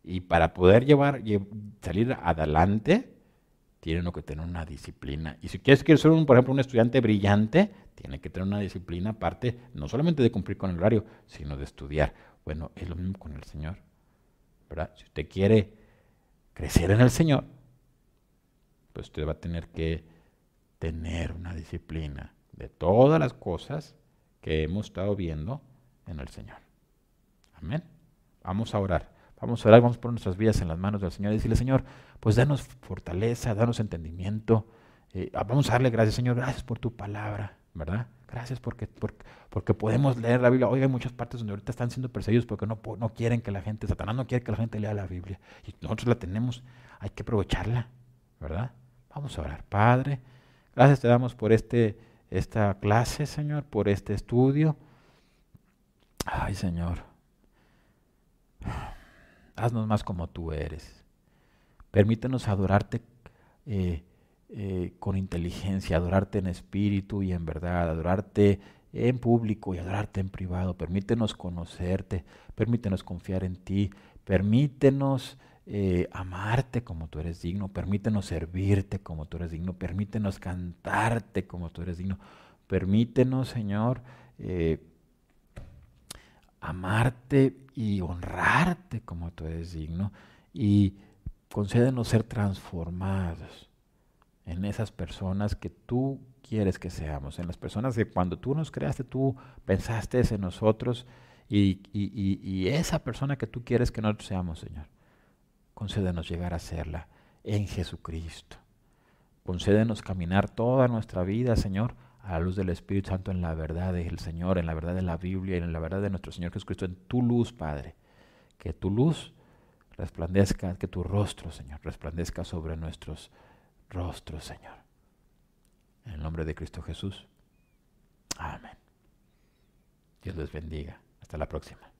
Y para poder llevar, salir adelante, tienen que tener una disciplina. Y si quieres, quieres ser, un, por ejemplo, un estudiante brillante, tiene que tener una disciplina aparte, no solamente de cumplir con el horario, sino de estudiar. Bueno, es lo mismo con el Señor. ¿verdad? Si usted quiere crecer en el Señor, pues usted va a tener que tener una disciplina de todas las cosas que hemos estado viendo en el Señor. Amén. Vamos a orar. Vamos a orar, vamos a poner nuestras vidas en las manos del Señor y decirle, Señor, pues danos fortaleza, danos entendimiento. Eh, vamos a darle gracias, Señor, gracias por tu palabra, ¿verdad? Gracias porque, porque, podemos leer la Biblia. Hoy hay muchas partes donde ahorita están siendo perseguidos porque no, no quieren que la gente, Satanás no quiere que la gente lea la Biblia. Y nosotros la tenemos, hay que aprovecharla, ¿verdad? Vamos a orar. Padre, gracias te damos por este, esta clase, Señor, por este estudio. Ay, Señor, haznos más como tú eres. Permítenos adorarte eh, eh, con inteligencia, adorarte en espíritu y en verdad, adorarte en público y adorarte en privado. Permítenos conocerte, permítenos confiar en ti, permítenos eh, amarte como tú eres digno, permítenos servirte como tú eres digno, permítenos cantarte como tú eres digno, permítenos, Señor, eh, amarte y honrarte como tú eres digno y concédenos ser transformados en esas personas que tú quieres que seamos, en las personas que cuando tú nos creaste, tú pensaste en nosotros y, esa persona que tú quieres que nosotros seamos, Señor concédenos llegar a serla en Jesucristo. Concédenos caminar toda nuestra vida, Señor, a la luz del Espíritu Santo en la verdad del Señor, en la verdad de la Biblia y en la verdad de nuestro Señor Jesucristo, en tu luz, Padre. Que tu luz resplandezca, que tu rostro, Señor, resplandezca sobre nuestros rostros, Señor. En el nombre de Cristo Jesús. Amén. Dios les bendiga. Hasta la próxima.